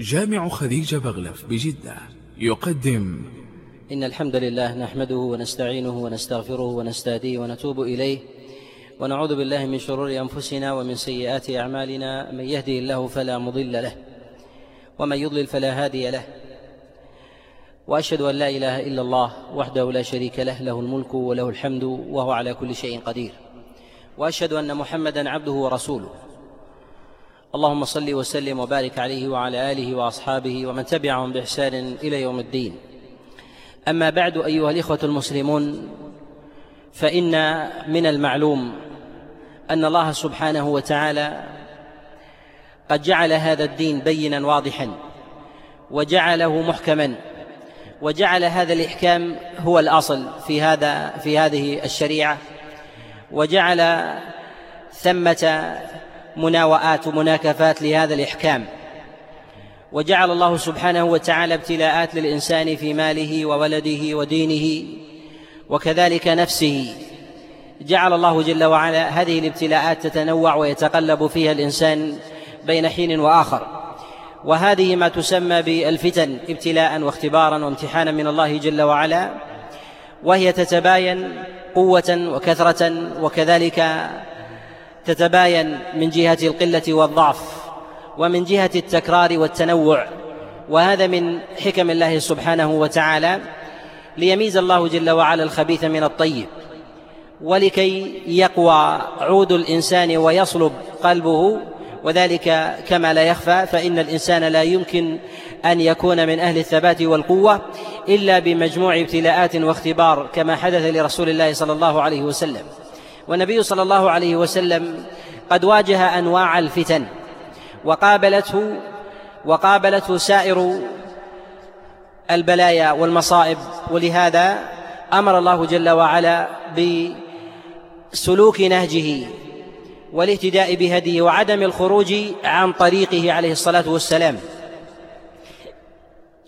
جامع خديجة بغلف بجدة يقدم إن الحمد لله نحمده ونستعينه ونستغفره ونستهديه ونتوب إليه ونعوذ بالله من شرور أنفسنا ومن سيئات أعمالنا من يهده الله فلا مضل له ومن يضلل فلا هادي له وأشهد أن لا إله إلا الله وحده لا شريك له له الملك وله الحمد وهو على كل شيء قدير وأشهد أن محمدا عبده ورسوله. اللهم صل وسلم وبارك عليه وعلى آله وأصحابه ومن تبعهم بإحسان إلى يوم الدين. أما بعد أيها الإخوة المسلمون فإن من المعلوم أن الله سبحانه وتعالى قد جعل هذا الدين بينا واضحا وجعله محكما وجعل هذا الإحكام هو الأصل في هذا في هذه الشريعة وجعل ثمة مناوآت ومناكفات لهذا الإحكام. وجعل الله سبحانه وتعالى ابتلاءات للإنسان في ماله وولده ودينه وكذلك نفسه. جعل الله جل وعلا هذه الابتلاءات تتنوع ويتقلب فيها الإنسان بين حين وآخر. وهذه ما تسمى بالفتن ابتلاء واختبارا وامتحانا من الله جل وعلا. وهي تتباين قوة وكثرة وكذلك تتباين من جهة القلة والضعف ومن جهة التكرار والتنوع وهذا من حكم الله سبحانه وتعالى ليميز الله جل وعلا الخبيث من الطيب ولكي يقوى عود الإنسان ويصلب قلبه وذلك كما لا يخفى فإن الإنسان لا يمكن أن يكون من أهل الثبات والقوة إلا بمجموع ابتلاءات واختبار كما حدث لرسول الله صلى الله عليه وسلم. والنبي صلى الله عليه وسلم قد واجه أنواع الفتن. وقابلته وقابلته سائر البلايا والمصائب ولهذا أمر الله جل وعلا بسلوك نهجه والاهتداء بهديه وعدم الخروج عن طريقه عليه الصلاة والسلام.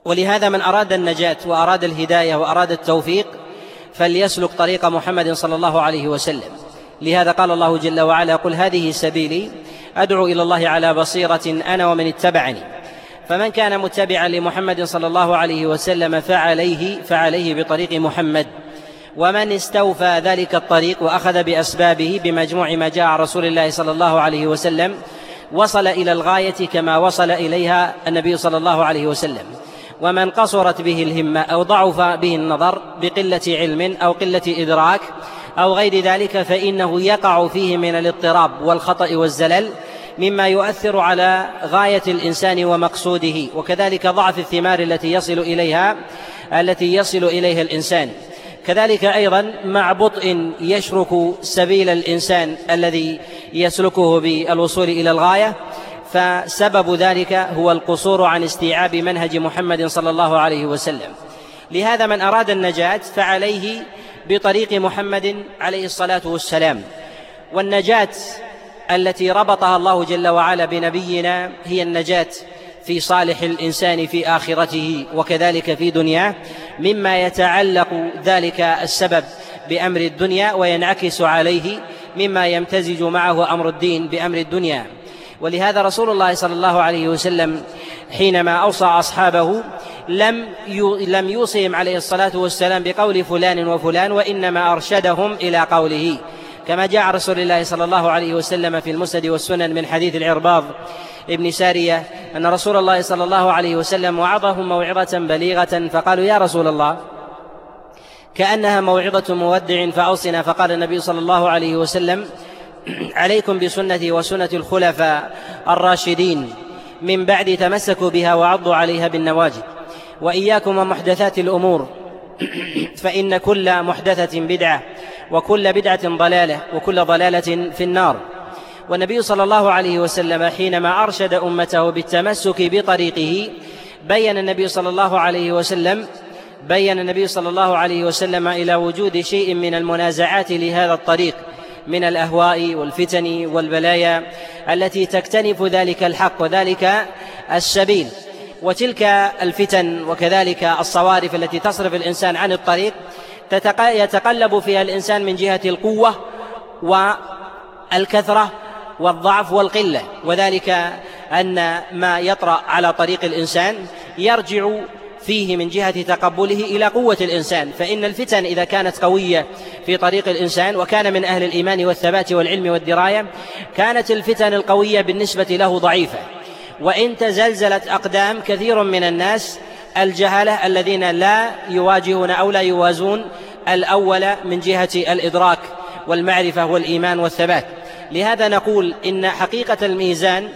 ولهذا من أراد النجاة وأراد الهداية وأراد التوفيق فليسلك طريق محمد صلى الله عليه وسلم. لهذا قال الله جل وعلا قل هذه سبيلي أدعو إلى الله على بصيرة أنا ومن اتبعني. فمن كان متبعا لمحمد صلى الله عليه وسلم فعليه فعليه بطريق محمد. ومن استوفى ذلك الطريق وأخذ بأسبابه بمجموع ما جاء رسول الله صلى الله عليه وسلم وصل إلى الغاية كما وصل إليها النبي صلى الله عليه وسلم. ومن قصرت به الهمة أو ضعف به النظر بقلة علم أو قلة إدراك أو غير ذلك فإنه يقع فيه من الاضطراب والخطأ والزلل مما يؤثر على غاية الإنسان ومقصوده. وكذلك ضعف الثمار التي يصل إليها التي يصل إليها الإنسان. كذلك أيضا مع بطء يشرك سبيل الإنسان الذي يسلكه بالوصول إلى الغاية فسبب ذلك هو القصور عن استيعاب منهج محمد صلى الله عليه وسلم. لهذا من أراد النجاة فعليه بطريق محمد عليه الصلاة والسلام. والنجاة التي ربطها الله جل وعلا بنبينا هي النجاة في صالح الإنسان في آخرته وكذلك في دنياه مما يتعلق ذلك السبب بأمر الدنيا وينعكس عليه مما يمتزج معه أمر الدين بأمر الدنيا. ولهذا رسول الله صلى الله عليه وسلم حينما أوصى أصحابه لم لم يوصهم عليه الصلاة والسلام بقول فلان وفلان وإنما أرشدهم إلى قوله. كما جاء رسول الله صلى الله عليه وسلم في المسند والسنن من حديث العرباض ابن سارية أن رسول الله صلى الله عليه وسلم وعظهم موعظة بليغة فقالوا يا رسول الله كأنها موعظة مودع فأوصنا. فقال النبي صلى الله عليه وسلم عليكم بسنتي وسنة الخلفاء الراشدين. من بعد تمسكوا بها وعضوا عليها بالنواجذ. وإياكم ومحدثات الأمور. فإن كل محدثة بدعة وكل بدعة ضلالة وكل ضلالة في النار. والنبي صلى الله عليه وسلم حينما أرشد أمته بالتمسك بطريقه بين النبي صلى الله عليه وسلم بين النبي صلى الله عليه وسلم إلى وجود شيء من المنازعات لهذا الطريق. من الأهواء والفتن والبلايا التي تكتنف ذلك الحق وذلك السبيل. وتلك الفتن وكذلك الصوارف التي تصرف الإنسان عن الطريق يتقلب فيها الإنسان من جهة القوة والكثرة والضعف والقلة. وذلك أن ما يطرأ على طريق الإنسان يرجع فيه من جهة تقبله إلى قوة الإنسان. فإن الفتن إذا كانت قوية في طريق الإنسان وكان من أهل الإيمان والثبات والعلم والدراية كانت الفتن القوية بالنسبة له ضعيفة. وإن تزلزلت أقدام كثير من الناس الجهلة الذين لا يواجهون أو لا يوازون الأول من جهة الإدراك والمعرفة والإيمان والثبات. لهذا نقول إن حقيقة الميزان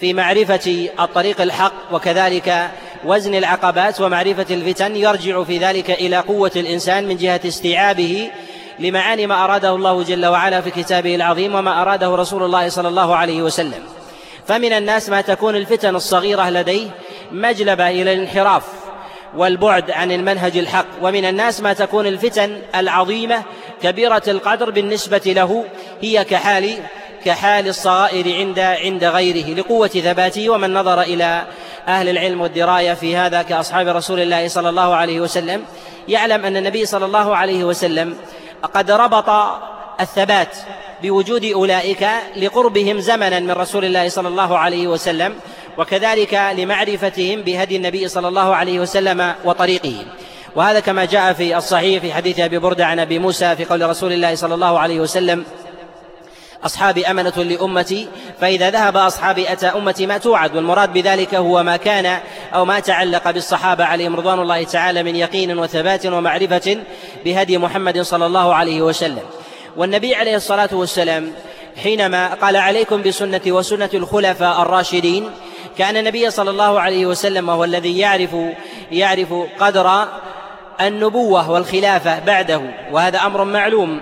في معرفة الطريق الحق وكذلك وزن العقبات ومعرفة الفتن يرجع في ذلك إلى قوة الإنسان من جهة استيعابه لمعاني ما أراده الله جل وعلا في كتابه العظيم وما أراده رسول الله صلى الله عليه وسلم. فمن الناس ما تكون الفتن الصغيرة لديه مجلبة إلى الانحراف والبعد عن المنهج الحق. ومن الناس ما تكون الفتن العظيمة كبيرة القدر بالنسبة له هي كحال كحال الصغائر عند عند غيره لقوة ثباته ومن نظر إلى أهل العلم والدراية في هذا كأصحاب رسول الله صلى الله عليه وسلم. يعلم أن النبي صلى الله عليه وسلم قد ربط الثبات بوجود أولئك لقربهم زمنا من رسول الله صلى الله عليه وسلم وكذلك لمعرفتهم بهدي النبي صلى الله عليه وسلم وطريقه. وهذا كما جاء في الصحيح في حديث أبي بردة عن أبي موسى في قول رسول الله صلى الله عليه وسلم أصحابي أمنة لأمتي فإذا ذهب أصحابي أتى أمتي ما توعد والمراد بذلك هو ما كان أو ما تعلق بالصحابة عليهم رضوان الله تعالى من يقين وثبات ومعرفة بهدي محمد صلى الله عليه وسلم. والنبي عليه الصلاة والسلام حينما قال عليكم بسنتي وسنة الخلفاء الراشدين كان النبي صلى الله عليه وسلم وهو الذي يعرف يعرف قدر النبوة والخلافة بعده وهذا أمر معلوم.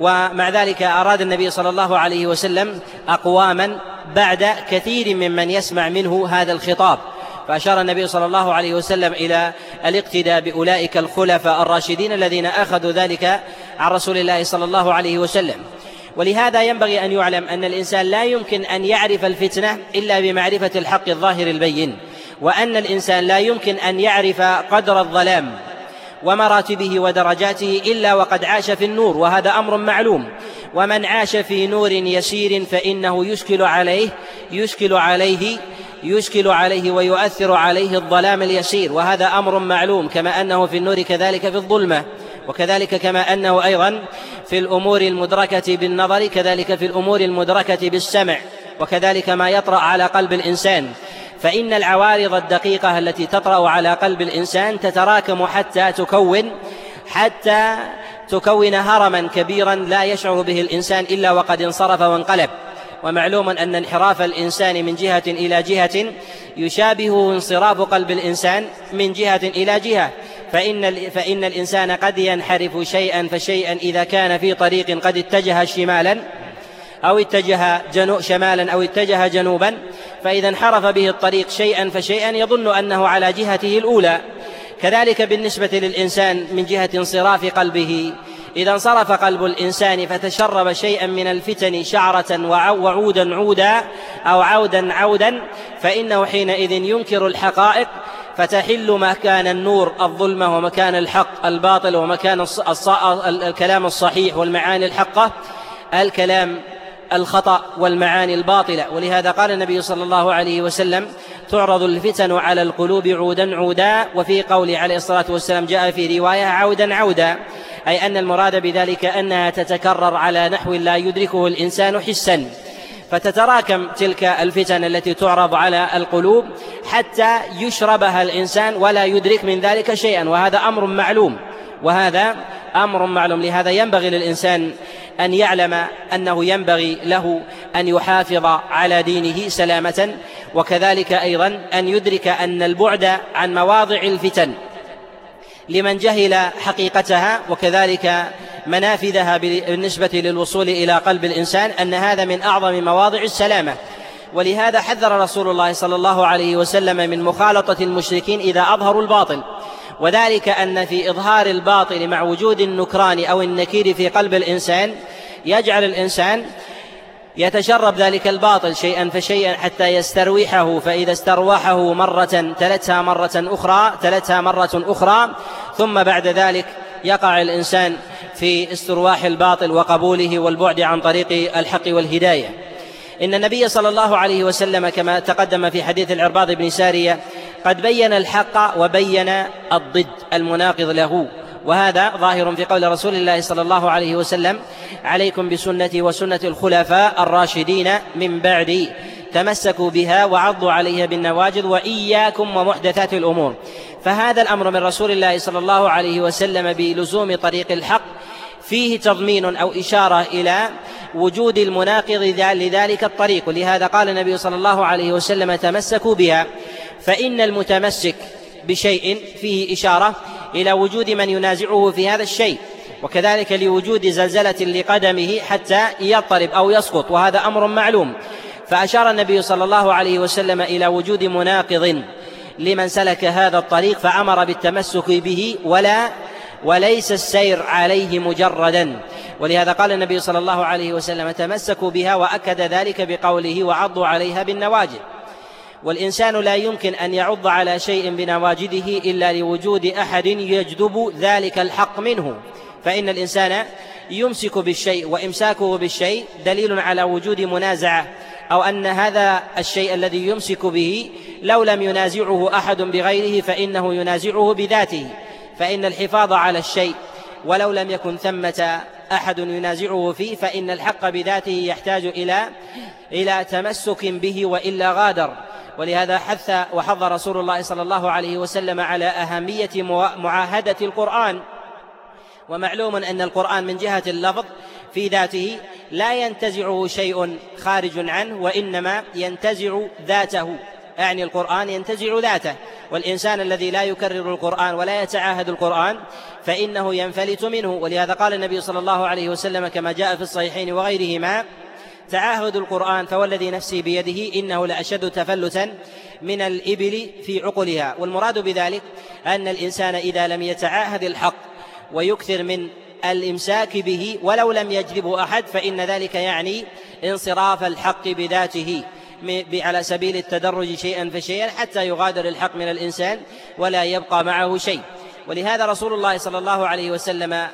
ومع ذلك أراد النبي صلى الله عليه وسلم أقواما بعد كثير ممن يسمع منه هذا الخطاب. فأشار النبي صلى الله عليه وسلم إلى الاقتداء بأولئك الخلفاء الراشدين الذين أخذوا ذلك عن رسول الله صلى الله عليه وسلم. ولهذا ينبغي أن يعلم أن الإنسان لا يمكن أن يعرف الفتنة إلا بمعرفة الحق الظاهر البين وأن الإنسان لا يمكن أن يعرف قدر الظلام. ومراتبه ودرجاته إلا وقد عاش في النور وهذا أمر معلوم. ومن عاش في نور يسير فإنه يشكل عليه يشكل عليه يشكل عليه ويؤثر عليه الظلام اليسير. وهذا أمر معلوم كما أنه في النور كذلك في الظلمة وكذلك كما أنه أيضا في الأمور المدركة بالنظر كذلك في الأمور المدركة بالسمع وكذلك ما يطرأ على قلب الإنسان. فإن العوارض الدقيقة التي تطرأ على قلب الإنسان تتراكم حتى تكون حتى تكون هرما كبيرا لا يشعر به الإنسان إلا وقد انصرف وانقلب. ومعلوم أن انحراف الإنسان من جهة إلى جهة يشابه انصراف قلب الإنسان من جهة إلى جهة. فإن فإن الإنسان قد ينحرف شيئا فشيئا إذا كان في طريق قد اتجه شمالا. أو اتجه جنو شمالا أو اتجه جنوبا فإذا انحرف به الطريق شيئا فشيئا يظن أنه على جهته الأولى. كذلك بالنسبة للإنسان من جهة انصراف قلبه. إذا انصرف قلب الإنسان فتشرب شيئا من الفتن شعرة وعودا عودا أو عودا عودا فإنه حينئذ ينكر الحقائق فتحل مكان النور الظلمة ومكان الحق الباطل ومكان الكلام الصحيح والمعاني الحقة. الكلام الخطأ والمعاني الباطلة. ولهذا قال النبي صلى الله عليه وسلم تعرض الفتن على القلوب عودا عودا. وفي قوله عليه الصلاة والسلام جاء في رواية عودا عودا. أي أن المراد بذلك أنها تتكرر على نحو لا يدركه الإنسان حسا. فتتراكم تلك الفتن التي تعرض على القلوب حتى يشربها الإنسان ولا يدرك من ذلك شيئا. وهذا أمر معلوم. وهذا أمر معلوم لهذا ينبغي للإنسان أن يعلم أنه ينبغي له أن يحافظ على دينه سلامة وكذلك أيضا أن يدرك أن البعد عن مواضع الفتن. لمن جهل حقيقتها وكذلك منافذها بالنسبة للوصول إلى قلب الإنسان أن هذا من أعظم مواضع السلامة. ولهذا حذر رسول الله صلى الله عليه وسلم من مخالطة المشركين إذا أظهروا الباطل. وذلك أن في إظهار الباطل مع وجود النكران أو النكير في قلب الإنسان يجعل الإنسان يتشرب ذلك الباطل شيئا فشيئا حتى يسترويحه. فإذا استروحه مرة تلتها مرة أخرى تلتها مرة أخرى ثم بعد ذلك يقع الإنسان في استرواح الباطل وقبوله والبعد عن طريق الحق والهداية. إن النبي صلى الله عليه وسلم كما تقدم في حديث العرباض بن سارية قد بين الحق وبين الضد المناقض له. وهذا ظاهر في قول رسول الله صلى الله عليه وسلم عليكم بسنتي وسنة الخلفاء الراشدين من بعدي. تمسكوا بها وعضوا عليها بالنواجذ وإياكم ومحدثات الأمور. فهذا الأمر من رسول الله صلى الله عليه وسلم بلزوم طريق الحق فيه تضمين أو إشارة إلى وجود المناقض لذلك الطريق. ولهذا قال النبي صلى الله عليه وسلم تمسكوا بها فإن المتمسك بشيء فيه إشارة إلى وجود من ينازعه في هذا الشيء وكذلك لوجود زلزلة لقدمه حتى يضطرب أو يسقط وهذا أمر معلوم. فأشار النبي صلى الله عليه وسلم إلى وجود مناقض لمن سلك هذا الطريق فأمر بالتمسك به ولا وليس السير عليه مجردا. ولهذا قال النبي صلى الله عليه وسلم تمسكوا بها وأكد ذلك بقوله وعضوا عليها بالنواجذ. والإنسان لا يمكن أن يعض على شيء بنواجذه إلا لوجود أحد يجذب ذلك الحق منه. فإن الإنسان يمسك بالشيء وإمساكه بالشيء دليل على وجود منازعة أو أن هذا الشيء الذي يمسك به لو لم ينازعه أحد بغيره فإنه ينازعه بذاته. فإن الحفاظ على الشيء ولو لم يكن ثمة أحد ينازعه فيه فإن الحق بذاته يحتاج إلى إلى تمسك به وإلا غادر. ولهذا حث وحض رسول الله صلى الله عليه وسلم على أهمية معاهدة القرآن. ومعلوم أن القرآن من جهة اللفظ في ذاته لا ينتزعه شيء خارج عنه وإنما ينتزع ذاته. يعني القرآن ينتزع ذاته. والإنسان الذي لا يكرر القرآن ولا يتعاهد القرآن فإنه ينفلت منه. ولهذا قال النبي صلى الله عليه وسلم كما جاء في الصحيحين وغيرهما تعاهد القرآن فوالذي نفسي بيده إنه لأشد تفلتا من الإبل في عقلها والمراد بذلك أن الإنسان إذا لم يتعاهد الحق ويكثر من الإمساك به ولو لم يجلبه أحد فإن ذلك يعني انصراف الحق بذاته. على سبيل التدرج شيئا فشيئا حتى يغادر الحق من الإنسان ولا يبقى معه شيء. ولهذا رسول الله صلى الله عليه وسلم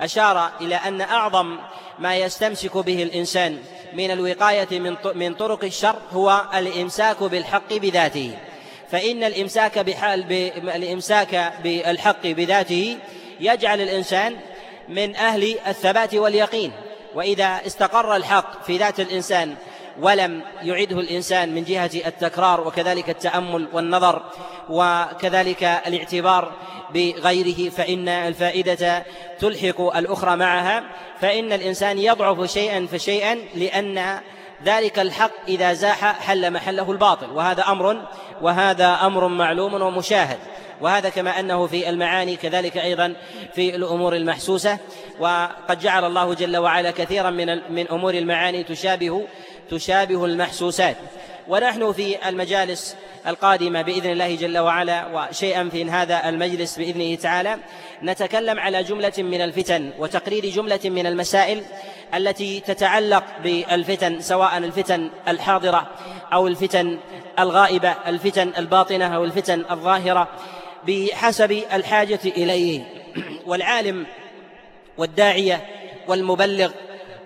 أشار إلى أن أعظم ما يستمسك به الإنسان من الوقاية من من طرق الشر هو الإمساك بالحق بذاته. فإن الإمساك بحال الإمساك بالحق بذاته يجعل الإنسان من أهل الثبات واليقين. وإذا استقر الحق في ذات الإنسان ولم يعده الإنسان من جهة التكرار وكذلك التأمل والنظر وكذلك الاعتبار بغيره فإن الفائدة تلحق الأخرى معها. فإن الإنسان يضعف شيئا فشيئا لأن ذلك الحق إذا زاح حل محله الباطل. وهذا أمر وهذا أمر معلوم ومشاهد. وهذا كما أنه في المعاني كذلك أيضا في الأمور المحسوسة. وقد جعل الله جل وعلا كثيرا من من أمور المعاني تشابه تشابه المحسوسات. ونحن في المجالس القادمة بإذن الله جل وعلا وشيئا في هذا المجلس بإذنه تعالى نتكلم على جملة من الفتن وتقرير جملة من المسائل التي تتعلق بالفتن سواء الفتن الحاضرة أو الفتن الغائبة الفتن الباطنة أو الفتن الظاهرة بحسب الحاجة إليه. والعالم والداعية والمبلغ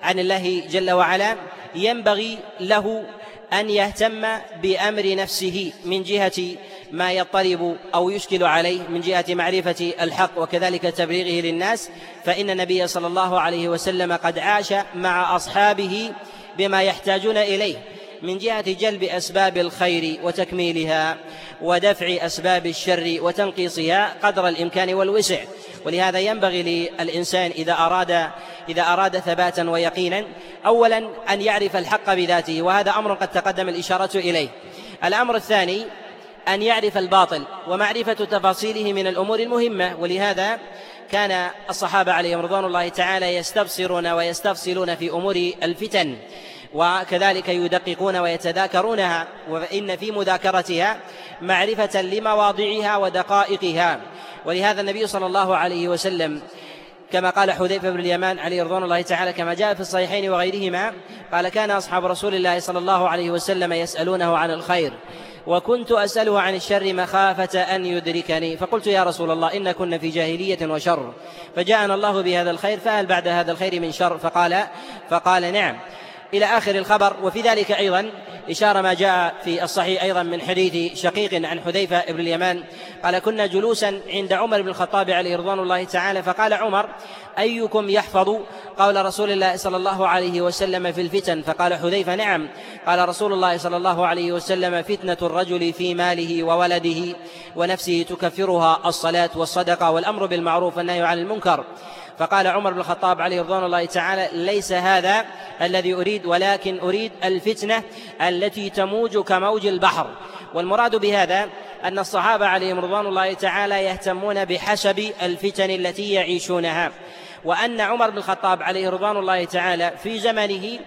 عن الله جل وعلا ينبغي له أن يهتم بأمر نفسه من جهة ما يضطرب أو يشكل عليه من جهة معرفة الحق وكذلك تبليغه للناس فإن النبي صلى الله عليه وسلم قد عاش مع أصحابه بما يحتاجون إليه من جهة جلب أسباب الخير وتكميلها ودفع أسباب الشر وتنقيصها قدر الإمكان والوسع. ولهذا ينبغي للإنسان إذا أراد إذا أراد ثباتا ويقينا أولا أن يعرف الحق بذاته وهذا أمر قد تقدم الإشارة إليه. الأمر الثاني أن يعرف الباطل ومعرفة تفاصيله من الأمور المهمة. ولهذا كان الصحابة عليهم رضوان الله تعالى يستبصرون ويستفصلون في أمور الفتن وكذلك يدققون ويتذاكرونها وإن في مذاكرتها معرفة لمواضعها ودقائقها. ولهذا النبي صلى الله عليه وسلم كما قال حذيفة بن اليمان عليه رضوان الله تعالى كما جاء في الصحيحين وغيرهما قال كان أصحاب رسول الله صلى الله عليه وسلم يسألونه عن الخير وكنت أسأله عن الشر مخافة أن يدركني فقلت يا رسول الله إن كنا في جاهلية وشر فجاءنا الله بهذا الخير فهل بعد هذا الخير من شر؟ فقال فقال نعم. إلى آخر الخبر وفي ذلك أيضا إشارة ما جاء في الصحيح أيضا من حديث شقيق عن حذيفة بن اليمان قال كنا جلوسا عند عمر بن الخطاب عليه رضوان الله تعالى فقال عمر أيكم يحفظ؟ قول رسول الله صلى الله عليه وسلم في الفتن فقال حذيفة نعم. قال رسول الله صلى الله عليه وسلم فتنة الرجل في ماله وولده ونفسه تكفرها الصلاة والصدقة والأمر بالمعروف والنهي عن المنكر. فقال عمر بن الخطاب عليه رضوان الله تعالى ليس هذا الذي أريد ولكن أريد الفتنة التي تموج كموج البحر. والمراد بهذا أن الصحابة عليهم رضوان الله تعالى يهتمون بحسب الفتن التي يعيشونها. وأن عمر بن الخطاب عليه رضوان الله تعالى في زمنه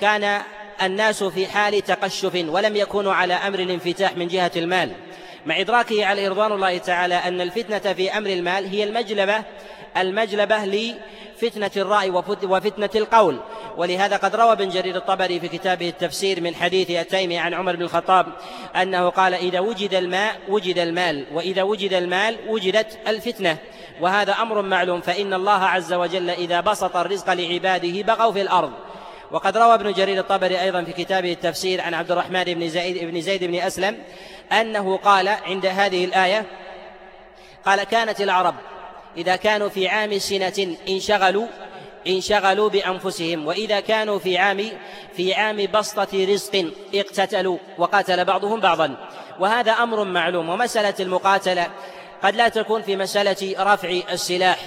كان الناس في حال تقشف ولم يكونوا على أمر الانفتاح من جهة المال. مع إدراكه عليه رضوان الله تعالى أن الفتنة في أمر المال هي المجلبة المجلبة لفتنة الرأي وفتنة القول. ولهذا قد روى ابن جرير الطبري في كتابه التفسير من حديث التيمي عن عمر بن الخطاب أنه قال إذا وجد الماء وجد المال وإذا وجد المال وجدت الفتنة. وهذا أمر معلوم فإن الله عز وجل إذا بسط الرزق لعباده بغوا في الأرض. وقد روى ابن جرير الطبري أيضا في كتابه التفسير عن عبد الرحمن بن زيد بن زيد بن أسلم أنه قال عند هذه الآية قال كانت العرب إذا كانوا في عام سنة انشغلوا انشغلوا بأنفسهم وإذا كانوا في عام في عام بسطة رزق اقتتلوا وقاتل بعضهم بعضا. وهذا أمر معلوم ومسألة المقاتلة قد لا تكون في مسألة رفع السلاح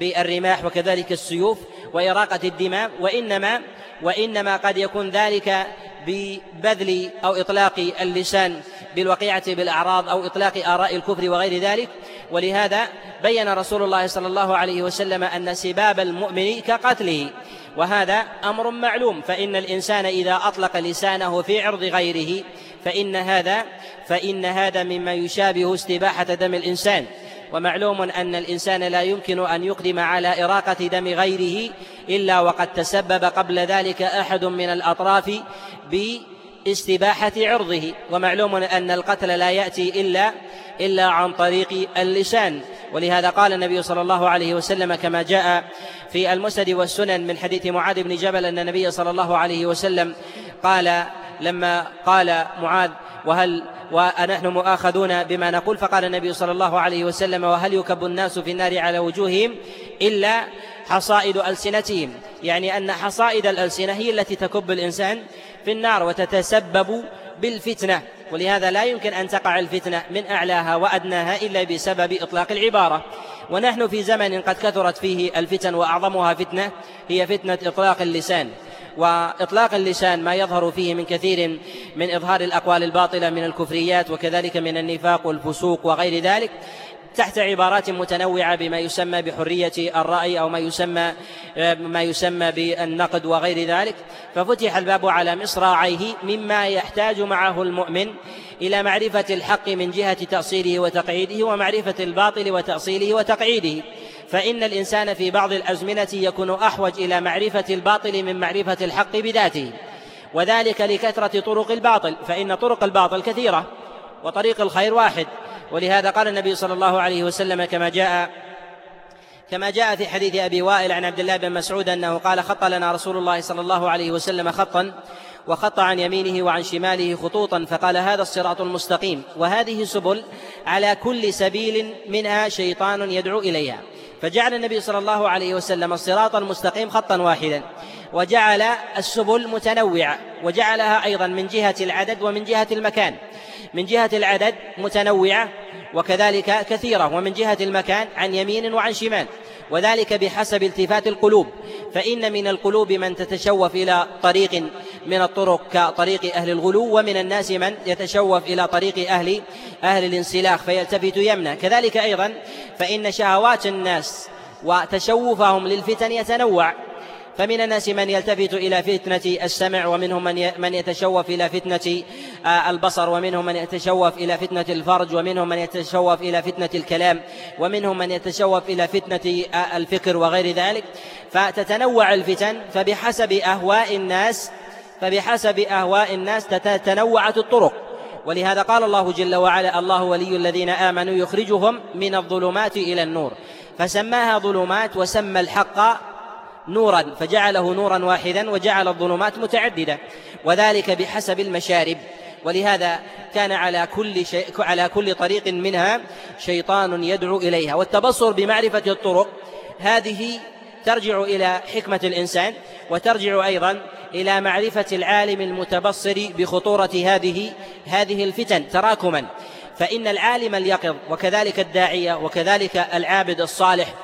بالرماح وكذلك السيوف وإراقة الدماء وإنما وإنما قد يكون ذلك ببذل أو إطلاق اللسان بالوقيعة بالأعراض أو إطلاق آراء الكفر وغير ذلك. ولهذا بين رسول الله صلى الله عليه وسلم أن سباب المؤمن كقتله وهذا أمر معلوم. فإن الإنسان إذا أطلق لسانه في عرض غيره فإن هذا فإن هذا مما يشابه استباحة دم الإنسان. ومعلوم أن الإنسان لا يمكن أن يقدم على إراقة دم غيره إلا وقد تسبب قبل ذلك أحد من الأطراف باستباحة عرضه. ومعلوم أن القتل لا يأتي إلا إلا عن طريق اللسان. ولهذا قال النبي صلى الله عليه وسلم كما جاء في المسند والسنن من حديث معاذ بن جبل أن النبي صلى الله عليه وسلم قال لما قال معاذ وهل ونحن مؤاخذون بما نقول؟ فقال النبي صلى الله عليه وسلم وهل يكب الناس في النار على وجوههم إلا حصائد ألسنتهم. يعني أن حصائد الألسنة هي التي تكب الإنسان في النار وتتسبب بالفتنة. ولهذا لا يمكن أن تقع الفتنة من أعلاها وأدناها إلا بسبب إطلاق العبارة. ونحن في زمن قد كثرت فيه الفتن وأعظمها فتنة هي فتنة إطلاق اللسان. وإطلاق اللسان ما يظهر فيه من كثير من إظهار الأقوال الباطلة من الكفريات وكذلك من النفاق والفسوق وغير ذلك. تحت عبارات متنوعة بما يسمى بحرية الرأي أو ما يسمى ما يسمى بالنقد وغير ذلك. ففتح الباب على مصراعيه مما يحتاج معه المؤمن إلى معرفة الحق من جهة تأصيله وتقعيده ومعرفة الباطل وتأصيله وتقعيده. فإن الإنسان في بعض الأزمنة يكون أحوج إلى معرفة الباطل من معرفة الحق بذاته وذلك لكثرة طرق الباطل. فإن طرق الباطل كثيرة وطريق الخير واحد. ولهذا قال النبي صلى الله عليه وسلم كما جاء كما جاء في حديث أبي وائل عن عبد الله بن مسعود أنه قال خط لنا رسول الله صلى الله عليه وسلم خطا وخط عن يمينه وعن شماله خطوطا فقال هذا الصراط المستقيم وهذه سبل على كل سبيل منها شيطان يدعو إليها. فجعل النبي صلى الله عليه وسلم الصراط المستقيم خطا واحدا وجعل السبل متنوعة وجعلها أيضا من جهة العدد ومن جهة المكان. من جهة العدد متنوعة وكذلك كثيرة ومن جهة المكان عن يمين وعن شمال. وذلك بحسب التفات القلوب. فإن من القلوب من تتشوف إلى طريق من الطرق كطريق أهل الغلو ومن الناس من يتشوف إلى طريق أهل أهل الانسلاخ فيلتفت يمنى كذلك أيضا فإن شهوات الناس وتشوفهم للفتن يتنوع. فمن الناس من يلتفت إلى فتنة السمع ومنهم من من يتشوف إلى فتنة آه، البصر ومنهم من يتشوف إلى فتنة الفرج ومنهم من يتشوف إلى فتنة الكلام ومنهم من يتشوف إلى فتنة آه، الفكر وغير ذلك. فتتنوع الفتن فبحسب أهواء الناس فبحسب أهواء الناس تتنوعت الطرق. ولهذا قال الله جل وعلا الله ولي الذين آمنوا يخرجهم من الظلمات إلى النور فسماها ظلمات وسمى الحق نورا فجعله نورا واحدا وجعل الظلمات متعددة وذلك بحسب المشارب. ولهذا كان على كل شيء على كل طريق منها شيطان يدعو إليها. والتبصر بمعرفة الطرق هذه ترجع إلى حكمة الإنسان وترجع أيضا إلى معرفة العالم المتبصر بخطورة هذه هذه الفتن تراكما. فإن العالم اليقظ وكذلك الداعية وكذلك العابد الصالح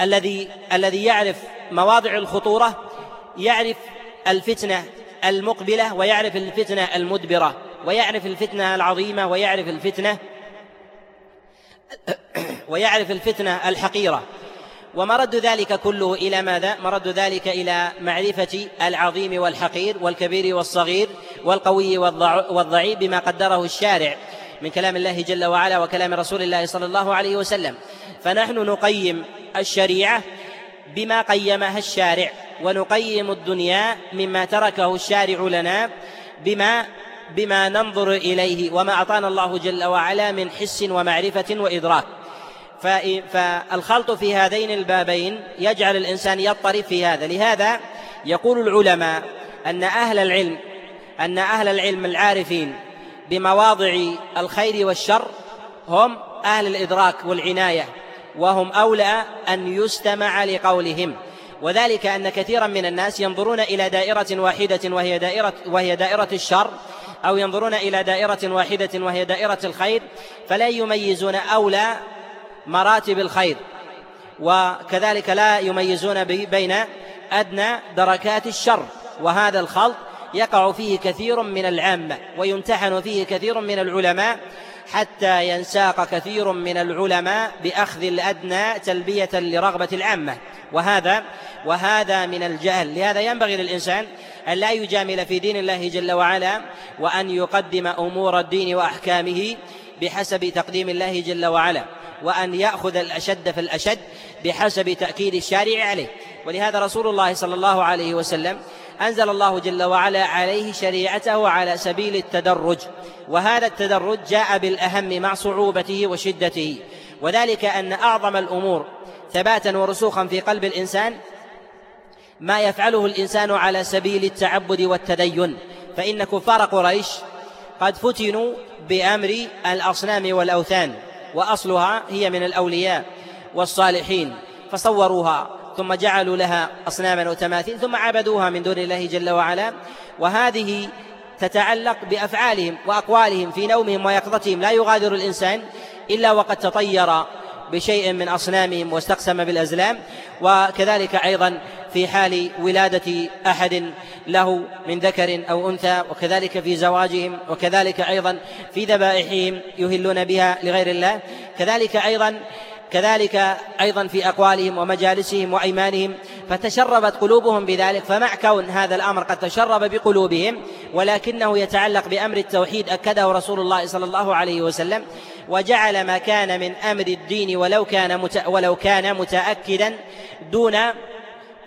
الذي الذي يعرف مواضع الخطورة يعرف الفتنة المقبلة ويعرف الفتنة المدبرة ويعرف الفتنة العظيمة ويعرف الفتنة ويعرف الفتنة الحقيرة ومرد ذلك كله إلى ماذا؟ مرد ذلك إلى معرفة العظيم والحقير والكبير والصغير والقوي والضعيف بما قدره الشارع من كلام الله جل وعلا وكلام رسول الله صلى الله عليه وسلم فنحن نقيم الشريعة بما قيمها الشارع ونقيم الدنيا مما تركه الشارع لنا بما بما ننظر إليه وما أعطانا الله جل وعلا من حس ومعرفة وإدراك. فالخلط في هذين البابين يجعل الإنسان يضطرب في هذا. لهذا يقول العلماء أن أهل العلم أن أهل العلم العارفين بمواضع الخير والشر هم أهل الإدراك والعناية. وهم أولى أن يستمع لقولهم. وذلك أن كثيرا من الناس ينظرون إلى دائرة واحدة وهي دائرة وهي دائرة الشر أو ينظرون إلى دائرة واحدة وهي دائرة الخير فلا يميزون أولى مراتب الخير. وكذلك لا يميزون بين أدنى دركات الشر. وهذا الخلط يقع فيه كثير من العامة ويمتحن فيه كثير من العلماء حتى ينساق كثير من العلماء بأخذ الأدنى تلبية لرغبة العامة. وهذا وهذا من الجهل. لهذا ينبغي للإنسان أن لا يجامل في دين الله جل وعلا وأن يقدم أمور الدين وأحكامه بحسب تقديم الله جل وعلا وأن يأخذ الأشد في الأشد بحسب تأكيد الشارع عليه. ولهذا رسول الله صلى الله عليه وسلم أنزل الله جل وعلا عليه شريعته على سبيل التدرج وهذا التدرج جاء بالأهم مع صعوبته وشدته وذلك أن أعظم الأمور ثباتا ورسوخا في قلب الإنسان ما يفعله الإنسان على سبيل التعبد والتدين فإن كفار قريش قد فتنوا بأمر الأصنام والأوثان وأصلها هي من الأولياء والصالحين فصوروها ثم جعلوا لها أصناما وتماثيل ثم عبدوها من دون الله جل وعلا. وهذه تتعلق بأفعالهم وأقوالهم في نومهم ويقظتهم. لا يغادر الإنسان إلا وقد تطير بشيء من أصنامهم واستقسم بالأزلام. وكذلك أيضا في حال ولادة أحد له من ذكر أو أنثى وكذلك في زواجهم وكذلك أيضا في ذبائحهم يهلون بها لغير الله. كذلك أيضا كذلك أيضا في أقوالهم ومجالسهم وأيمانهم فتشربت قلوبهم بذلك فمع كون هذا الأمر قد تشرب بقلوبهم ولكنه يتعلق بأمر التوحيد أكده رسول الله صلى الله عليه وسلم وجعل ما كان من أمر الدين ولو كان ولو كان متأكدا دون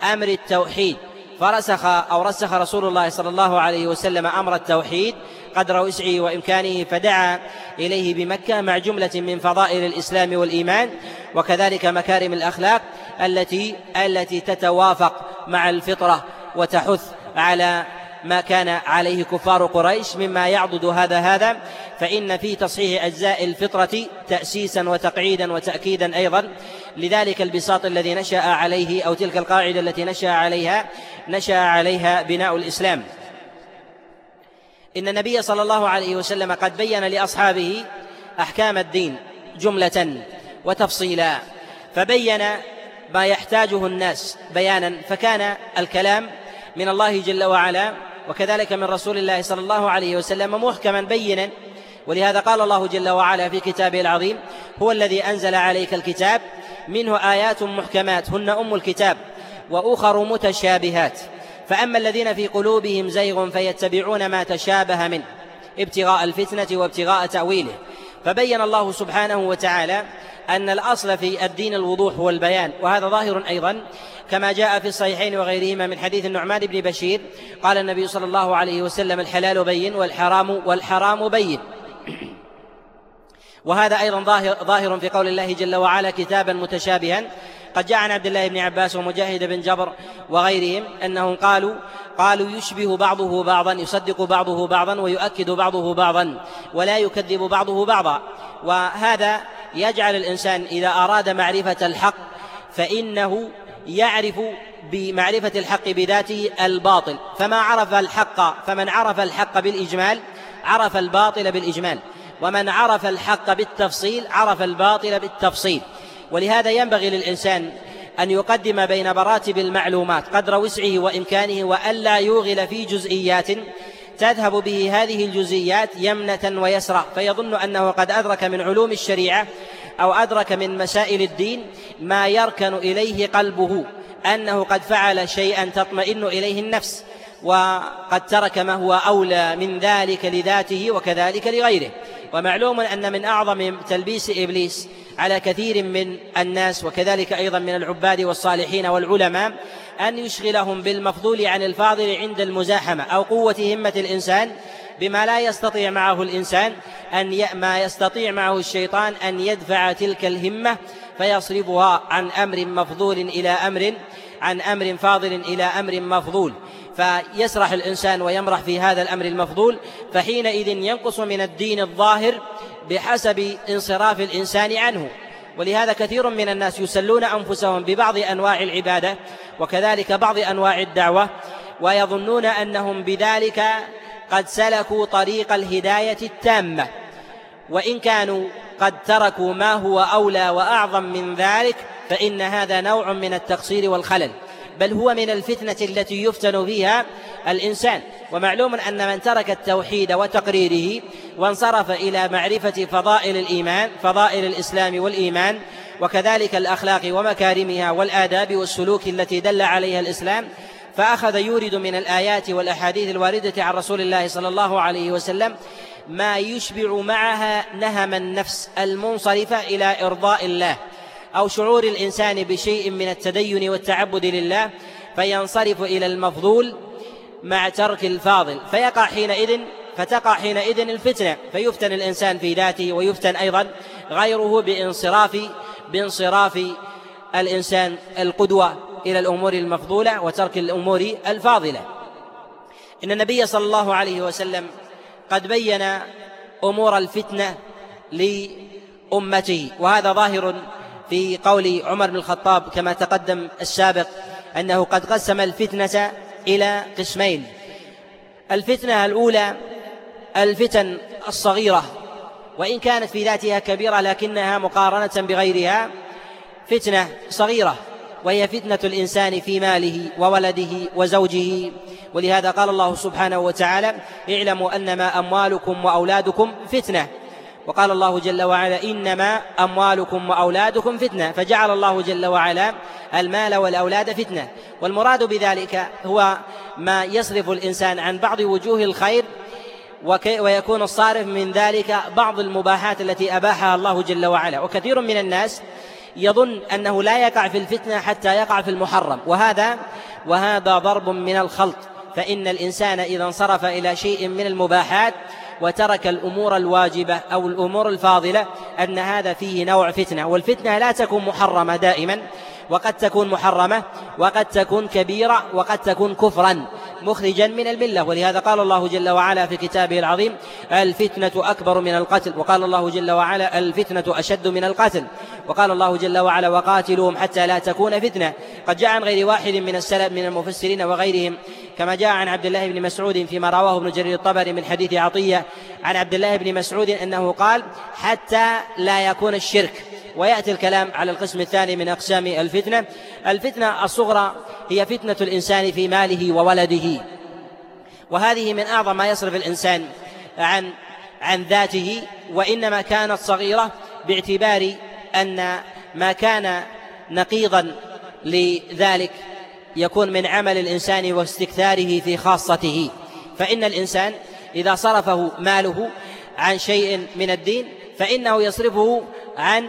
أمر التوحيد. فرسخ أو رسخ رسول الله صلى الله عليه وسلم أمر التوحيد قدر وسعه وإمكانه فدعا إليه بمكة مع جملة من فضائل الإسلام والإيمان وكذلك مكارم الأخلاق التي التي تتوافق مع الفطرة وتحث على ما كان عليه كفار قريش مما يعضد هذا هذا فإن في تصحيح أجزاء الفطرة تأسيسا وتقعيدا وتأكيدا أيضا. لذلك البساط الذي نشأ عليه أو تلك القاعدة التي نشأ عليها نشأ عليها بناء الإسلام. إن النبي صلى الله عليه وسلم قد بين لأصحابه أحكام الدين جملة وتفصيلا فبين ما يحتاجه الناس بيانا فكان الكلام من الله جل وعلا وكذلك من رسول الله صلى الله عليه وسلم محكما بينا ولهذا قال الله جل وعلا في كتابه العظيم هو الذي أنزل عليك الكتاب منه آيات محكمات هن أم الكتاب وأخر متشابهات. فأما الذين في قلوبهم زيغ فيتبعون ما تشابه منه ابتغاء الفتنة وابتغاء تأويله. فبين الله سبحانه وتعالى أن الأصل في الدين الوضوح والبيان وهذا ظاهر أيضا كما جاء في الصحيحين وغيرهما من حديث النعمان بن بشير قال النبي صلى الله عليه وسلم الحلال بين والحرام والحرام بين. وهذا أيضا ظاهر, ظاهر في قول الله جل وعلا كتابا متشابها قد جاء عن عبد الله بن عباس ومجاهد بن جبر وغيرهم أنهم قالوا قالوا يشبه بعضه بعضا يصدق بعضه بعضا ويؤكد بعضه بعضا ولا يكذب بعضه بعضا. وهذا يجعل الإنسان إذا أراد معرفة الحق فإنه يعرف بمعرفة الحق بذاته الباطل. فما عرف الحق فمن عرف الحق بالإجمال عرف الباطل بالإجمال. ومن عرف الحق بالتفصيل عرف الباطل بالتفصيل. ولهذا ينبغي للإنسان أن يقدم بين مراتب المعلومات قدر وسعه وإمكانه وألا يوغل في جزئيات تذهب به هذه الجزئيات يمنة ويسرى فيظن أنه قد أدرك من علوم الشريعة أو أدرك من مسائل الدين ما يركن إليه قلبه أنه قد فعل شيئا تطمئن إليه النفس وقد ترك ما هو أولى من ذلك لذاته وكذلك لغيره. ومعلوم أن من أعظم تلبيس إبليس على كثير من الناس وكذلك أيضا من العباد والصالحين والعلماء أن يشغلهم بالمفضول عن الفاضل عند المزاحمة أو قوة همة الإنسان بما لا يستطيع معه الإنسان أن ما يستطيع معه الشيطان أن يدفع تلك الهمة فيصرفها عن أمر مفضول إلى أمر عن أمر فاضل إلى أمر مفضول. فيسرح الإنسان ويمرح في هذا الأمر المفضول فحينئذ ينقص من الدين الظاهر بحسب انصراف الإنسان عنه. ولهذا كثير من الناس يسلون أنفسهم ببعض أنواع العبادة وكذلك بعض أنواع الدعوة ويظنون أنهم بذلك قد سلكوا طريق الهداية التامة. وإن كانوا قد تركوا ما هو أولى وأعظم من ذلك فإن هذا نوع من التقصير والخلل. بل هو من الفتنة التي يفتن فيها الإنسان. ومعلوم أن من ترك التوحيد وتقريره وانصرف إلى معرفة فضائل الإيمان فضائل الإسلام والإيمان وكذلك الأخلاق ومكارمها والآداب والسلوك التي دل عليها الإسلام فأخذ يورد من الآيات والأحاديث الواردة عن رسول الله صلى الله عليه وسلم ما يشبع معها نهم النفس المنصرفة إلى إرضاء الله. أو شعور الإنسان بشيء من التدين والتعبد لله فينصرف إلى المفضول مع ترك الفاضل. فيقع حينئذ فتقع حينئذ الفتنة. فيفتن الإنسان في ذاته ويفتن أيضا غيره بانصراف بانصراف الإنسان القدوة إلى الأمور المفضولة وترك الأمور الفاضلة. إن النبي صلى الله عليه وسلم قد بين أمور الفتنة لأمته وهذا ظاهر في قول عمر بن الخطاب كما تقدم السابق أنه قد قسم الفتنة إلى قسمين. الفتنة الأولى الفتن الصغيرة وإن كانت في ذاتها كبيرة لكنها مقارنة بغيرها فتنة صغيرة وهي فتنة الإنسان في ماله وولده وزوجه. ولهذا قال الله سبحانه وتعالى اعلموا أنما أموالكم وأولادكم فتنة. وقال الله جل وعلا إنما أموالكم وأولادكم فتنة. فجعل الله جل وعلا المال والأولاد فتنة. والمراد بذلك هو ما يصرف الإنسان عن بعض وجوه الخير ويكون الصارف من ذلك بعض المباحات التي أباحها الله جل وعلا. وكثير من الناس يظن أنه لا يقع في الفتنة حتى يقع في المحرم. وهذا وهذا ضرب من الخلط. فإن الإنسان إذا انصرف إلى شيء من المباحات وترك الأمور الواجبة أو الأمور الفاضلة أن هذا فيه نوع فتنة والفتنة لا تكون محرمة دائما وقد تكون محرمة وقد تكون كبيرة وقد تكون كفرا مخرجا من الملة. ولهذا قال الله جل وعلا في كتابه العظيم الفتنة أكبر من القتل. وقال الله جل وعلا الفتنة أشد من القتل. وقال الله جل وعلا وقاتلوهم حتى لا تكون فتنة. قد جاء عن غير واحد من السلف من المفسرين وغيرهم كما جاء عن عبد الله بن مسعود فيما رواه ابن جرير الطبري من حديث عطية عن عبد الله بن مسعود أنه قال حتى لا يكون الشرك ويأتي الكلام على القسم الثاني من أقسام الفتنة. الفتنة الصغرى هي فتنة الإنسان في ماله وولده. وهذه من أعظم ما يصرف الإنسان عن عن ذاته وإنما كانت صغيرة باعتبار أن ما كان نقيضا لذلك. يكون من عمل الإنسان واستكثاره في خاصته. فإن الإنسان إذا صرفه ماله عن شيء من الدين فإنه يصرفه عن